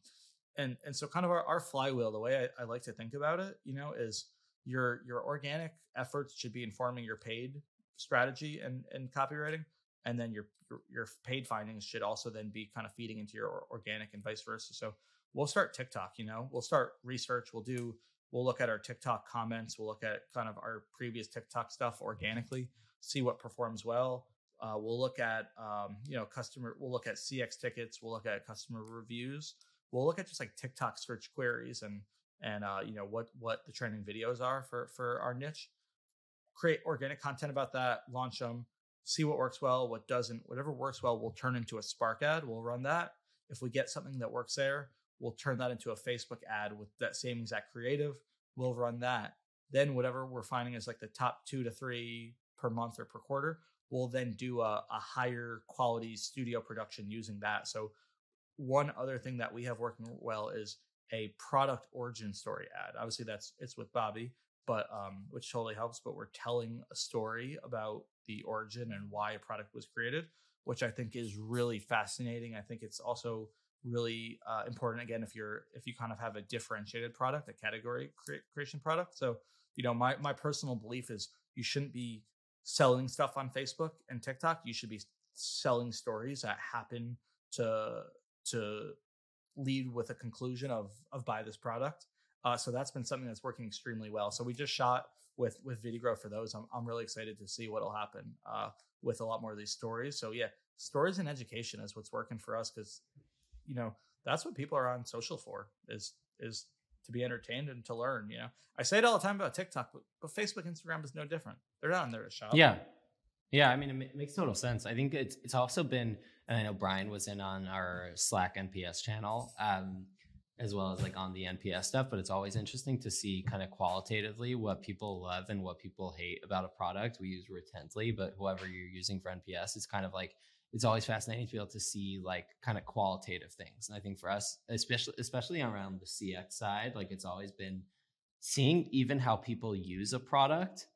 and and so kind of our, our flywheel the way I, I like to think about it you know is your your organic efforts should be informing your paid strategy and and copywriting and then your your, paid findings should also then be kind of feeding into your organic and vice versa. So we'll start TikTok. You know, we'll start research. We'll do. We'll look at our TikTok comments. We'll look at kind of our previous TikTok stuff organically, see what performs well. Uh, we'll look at um, you know customer. We'll look at CX tickets. We'll look at customer reviews. We'll look at just like TikTok search queries and and uh, you know what what the trending videos are for for our niche. Create organic content about that. Launch them. See what works well, what doesn't. Whatever works well, we'll turn into a Spark ad. We'll run that. If we get something that works there, We'll turn that into a Facebook ad with that same exact creative. We'll run that. Then whatever we're finding is like the top two to three per month or per quarter, we'll then do a, a higher quality studio production using that. So one other thing that we have working well is a product origin story ad. Obviously, that's it's with Bobbi, but um, which totally helps. But we're telling a story about the origin and why a product was created, which I think is really fascinating. I think it's also really uh, important again if you're if you kind of have a differentiated product a category cre- creation product. So you know my my personal belief is you shouldn't be selling stuff on facebook and tiktok. You should be selling stories that happen to to lead with a conclusion of of buy this product. Uh, so that's been something that's working extremely well. So we just shot with with VideoGrow for those i'm, I'm really excited to see what'll happen uh, with a lot more of these stories. So yeah stories and education is what's working for us because you know that's what people are on social for is is to be entertained and to learn you know? I say it all the time about tiktok but, but facebook instagram is no different. They're not on there to shop. Yeah. Yeah i mean it makes total sense. I think it's it's also been and i know brian was in on our slack nps channel um as well as like on the nps stuff but it's always interesting to see kind of qualitatively what people love and what people hate about a product we use Retently but whoever you're using for nps it's kind of like it's always fascinating to be able to see like kind of qualitative things. And I think for us, especially especially around the CX side, like it's always been seeing even how people use a product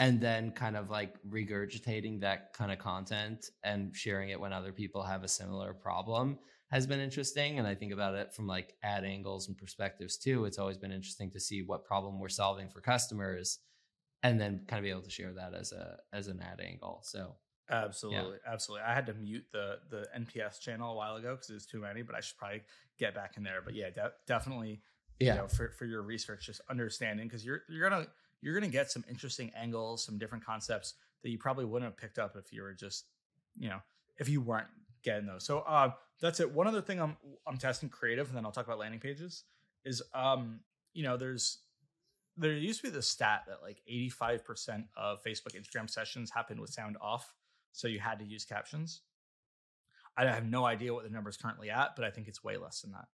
and then kind of like regurgitating that kind of content and sharing it when other people have a similar problem has been interesting and i think about it from like ad angles and perspectives too it's always been interesting to see what problem we're solving for customers and then kind of be able to share that as a as an ad angle so Absolutely, yeah. absolutely. I had to mute the the NPS channel a while ago because it was too many, but I should probably get back in there. But yeah, de- definitely. Yeah. You know, for for your research, just understanding because you're you're gonna you're gonna get some interesting angles, some different concepts that you probably wouldn't have picked up if you were just you know if you weren't getting those. So uh, that's it. One other thing I'm I'm testing creative, and then I'll talk about landing pages. Is um you know there's there used to be the stat that like 85% of Facebook Instagram sessions happen with sound off so you had to use captions. I have no idea what the number is currently at, but I think it's way less than that.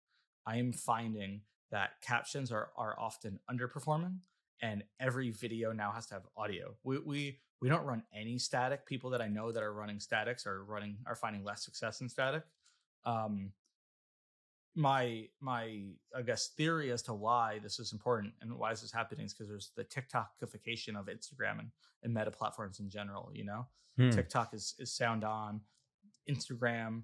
I am finding that captions are are often underperforming, and every video now has to have audio. We we we don't run any static. People that I know that are running statics are running are finding less success in static. Um, my my I guess theory as to why this is important and why this is happening is because there's the TikTokification of Instagram and, and meta platforms in general. You know, Hmm. TikTok is is sound on. Instagram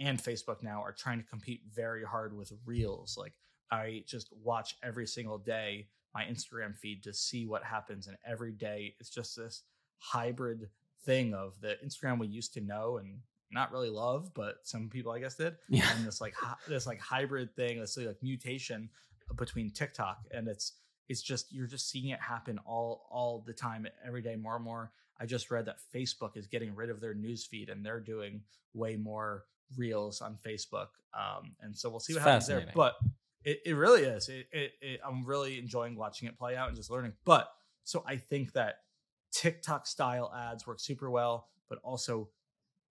and Facebook now are trying to compete very hard with Reels. Like I just watch every single day my Instagram feed to see what happens, and every day it's just this hybrid thing of the Instagram we used to know and not really love, but some people I guess did. Yeah. And this like hi- this like hybrid thing, this like mutation between TikTok, and it's it's just you're just seeing it happen all all the time, every day, more and more. I just read that Facebook is getting rid of their news feed and they're doing way more reels on Facebook. Um, and so we'll see what it's happens there. But it, it really is. It, it, it, I'm really enjoying watching it play out and just learning. But so I think that TikTok style ads work super well, but also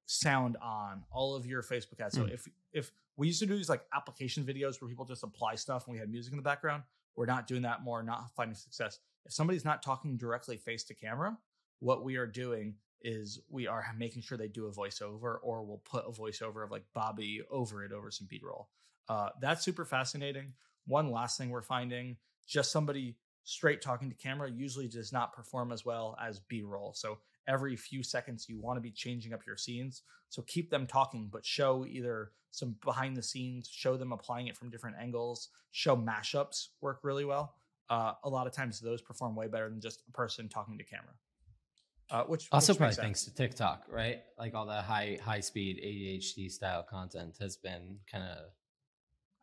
sound on all of your Facebook ads. Mm. So if if we used to do these like application videos where people just apply stuff and we had music in the background, we're not doing that more, not finding success. If somebody's not talking directly face to camera, what we are doing is we are making sure they do a voiceover or we'll put a voiceover of like Bobbi over it over some B-roll. Uh, that's super fascinating. One last thing we're finding, just somebody straight talking to camera usually does not perform as well as B-roll. So every few seconds you want to be changing up your scenes. So keep them talking, but show either some behind the scenes, show them applying it from different angles, show mashups work really well. Uh, a lot of times those perform way better than just a person talking to camera. uh, which also which probably thanks to TikTok, right? Like all the high high speed ADHD style content has been kind of.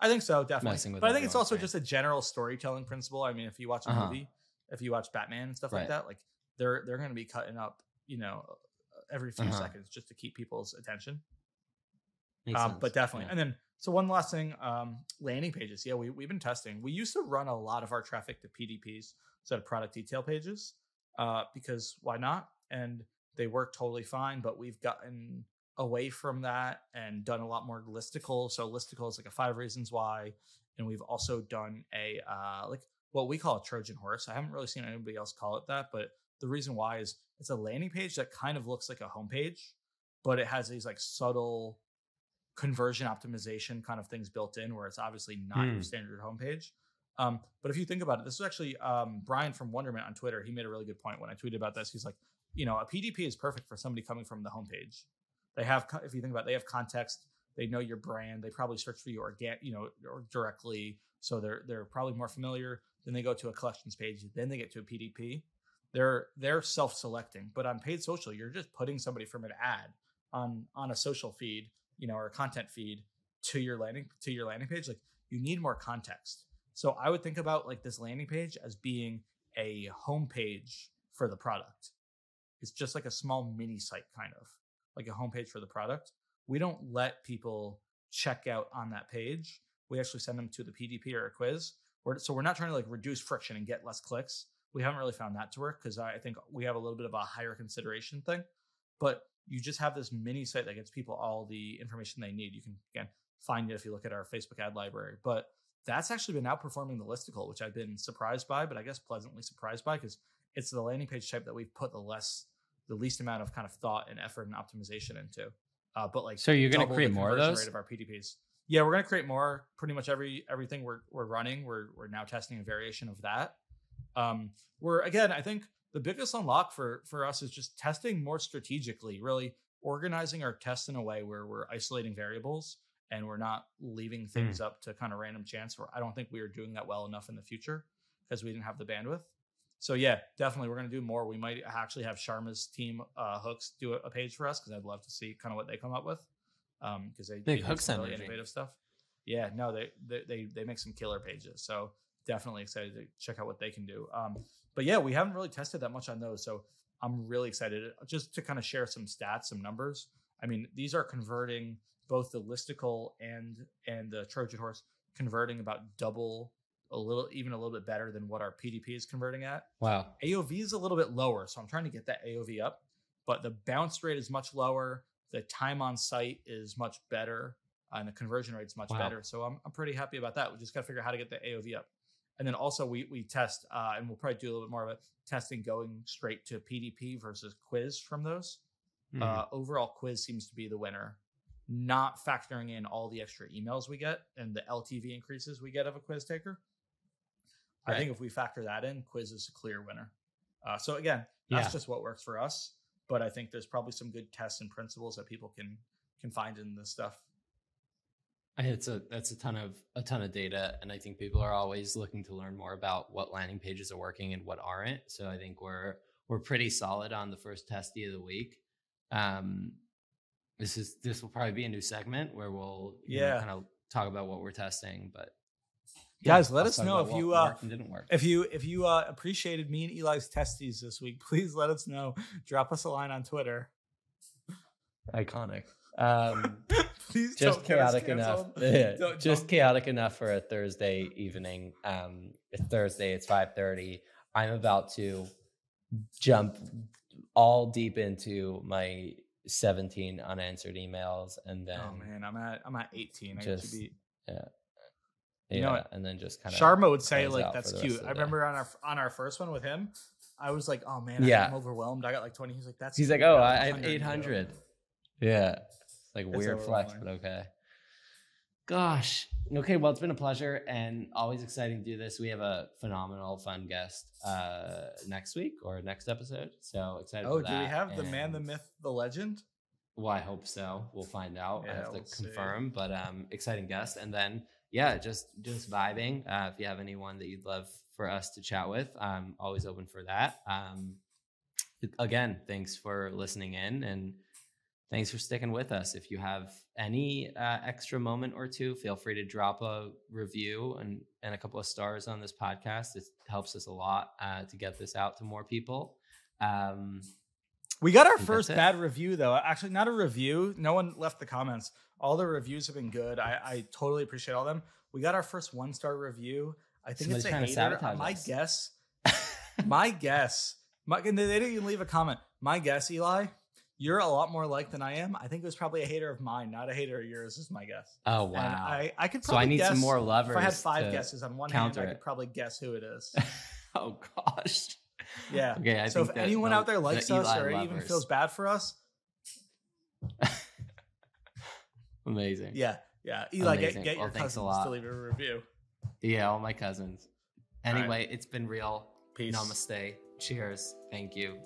I think so, definitely. But I think it's also brain. just a general storytelling principle. I mean, if you watch a uh-huh. movie, if you watch Batman and stuff right. like that, like they're they're going to be cutting up, you know, every few uh-huh. seconds just to keep people's attention. Um, but definitely, yeah. and then so one last thing, um, landing pages. Yeah, we we've been testing. We used to run a lot of our traffic to PDPs, so to product detail pages, uh, because why not? And they work totally fine. But we've gotten away from that and done a lot more listicle. So listicle is like a five reasons why, and we've also done a uh, like what we call a Trojan horse. I haven't really seen anybody else call it that, but the reason why is it's a landing page that kind of looks like a homepage, but it has these like subtle conversion optimization kind of things built in where it's obviously not your hmm. standard homepage. Um, but if you think about it, this is actually um, Brian from Wonderment on Twitter. He made a really good point when I tweeted about this. He's like, you know, a PDP is perfect for somebody coming from the homepage. They have, if you think about, it, they have context. They know your brand. They probably search for you organ, you know, or directly, so they're they're probably more familiar. Then they go to a collections page. Then they get to a PDP they're they're self-selecting but on paid social you're just putting somebody from an ad on on a social feed you know or a content feed to your landing to your landing page like you need more context. So i would think about like this landing page as being a homepage for the product. It's just like a small mini site kind of like a homepage for the product. We don't let people check out on that page. We actually send them to the pdp or a quiz. So we're not trying to like reduce friction and get less clicks we haven't really found that to work because I think we have a little bit of a higher consideration thing. But you just have this mini site that gets people all the information they need. You can again find it if you look at our Facebook ad library. But that's actually been outperforming the listicle, which I've been surprised by, but I guess pleasantly surprised by because it's the landing page type that we've put the less the least amount of kind of thought and effort and optimization into. Uh, but like, so you're going to create more of those? Rate of our PDPs. Yeah, we're going to create more. Pretty much every everything we're we're running, we're we're now testing a variation of that. Um, where again, I think the biggest unlock for for us is just testing more strategically, really organizing our tests in a way where we're isolating variables and we're not leaving things mm. up to kind of random chance. Where I don't think we are doing that well enough in the future because we didn't have the bandwidth. So yeah, definitely we're going to do more. We might actually have Sharma's team uh, hooks do a, page for us because I'd love to see kind of what they come up with Um because um, they big hooks really innovative stuff. Yeah, no, they, they they they make some killer pages. So definitely excited to check out what they can do. Um, but yeah, we haven't really tested that much on those. So I'm really excited just to kind of share some stats, some numbers. I mean, these are converting both the listicle and and the Trojan horse converting about double a little even a little bit better than what our PDP is converting at. Wow. AOV is a little bit lower, so I'm trying to get that AOV up, but the bounce rate is much lower, the time on site is much better, and the conversion rate is much wow. better. So I'm I'm pretty happy about that. We just got to figure out how to get the AOV up. And then also we we test, uh, and we'll probably do a little bit more of it testing going straight to PDP versus quiz from those. Mm-hmm. Uh, overall, quiz seems to be the winner, not factoring in all the extra emails we get and the LTV increases we get of a quiz taker. Right. I think if we factor that in, quiz is a clear winner. Uh, so again, that's yeah. just what works for us. But I think there's probably some good tests and principles that people can can find in this stuff. It's a that's a ton of a ton of data, and I think people are always looking to learn more about what landing pages are working and what aren't. So I think we're we're pretty solid on the first testy of the week. Um, this is this will probably be a new segment where we'll yeah kind of talk about what we're testing. But yeah, guys, let us know if you uh, didn't work. if you if you uh, appreciated me and Eli's testes this week. Please let us know. Drop us a line on Twitter. Iconic. Um, Please just chaotic enough. Yeah, don't, just don't. chaotic enough for a Thursday evening. Um, it's Thursday. It's five thirty. I'm about to jump all deep into my 17 unanswered emails, and oh, then oh man, I'm at I'm at 18. Just, be, yeah. You yeah, know and then just kind of Sharma would say like that's cute. I remember on our on our first one with him, I was like, oh man, yeah. I'm overwhelmed. I got like 20. He's like, that's he's like, oh, I have 800. Yeah, like it's weird flex, but okay. Gosh. Okay, well, it's been a pleasure and always exciting to do this. We have a phenomenal, fun guest uh, next week or next episode. So excited oh, do we have and the man, the myth, the legend? Well, I hope so. We'll find out. Yeah, I have to we'll confirm, see. but um, exciting guest. And then, yeah, just just vibing. Uh, if you have anyone that you'd love for us to chat with, I'm always open for that. Um, again, thanks for listening in and thanks for sticking with us. If you have any uh, extra moment or two, feel free to drop a review and, and a couple of stars on this podcast. It helps us a lot uh, to get this out to more people. Um, we got our first bad review though. Actually, not a review. No one left the comments. All the reviews have been good. I, I totally appreciate all them. We got our first one star review. I think it's a hater. My guess. my guess. My, they didn't even leave a comment. My guess, Eli, you're a lot more like than I am. I think it was probably a hater of mine, not a hater of yours. Is my guess. Oh wow! And I I could so I need guess, some more lovers. If I had five guesses on one hand, I could probably guess who it is. oh gosh. Yeah. Okay. I so if anyone the, out there likes us or lovers. even feels bad for us, amazing. Yeah. Yeah. Eli, get, get well, your cousins to leave a review. Yeah, all my cousins. Anyway, right. it's been real. Peace. Namaste. Cheers. Thank you.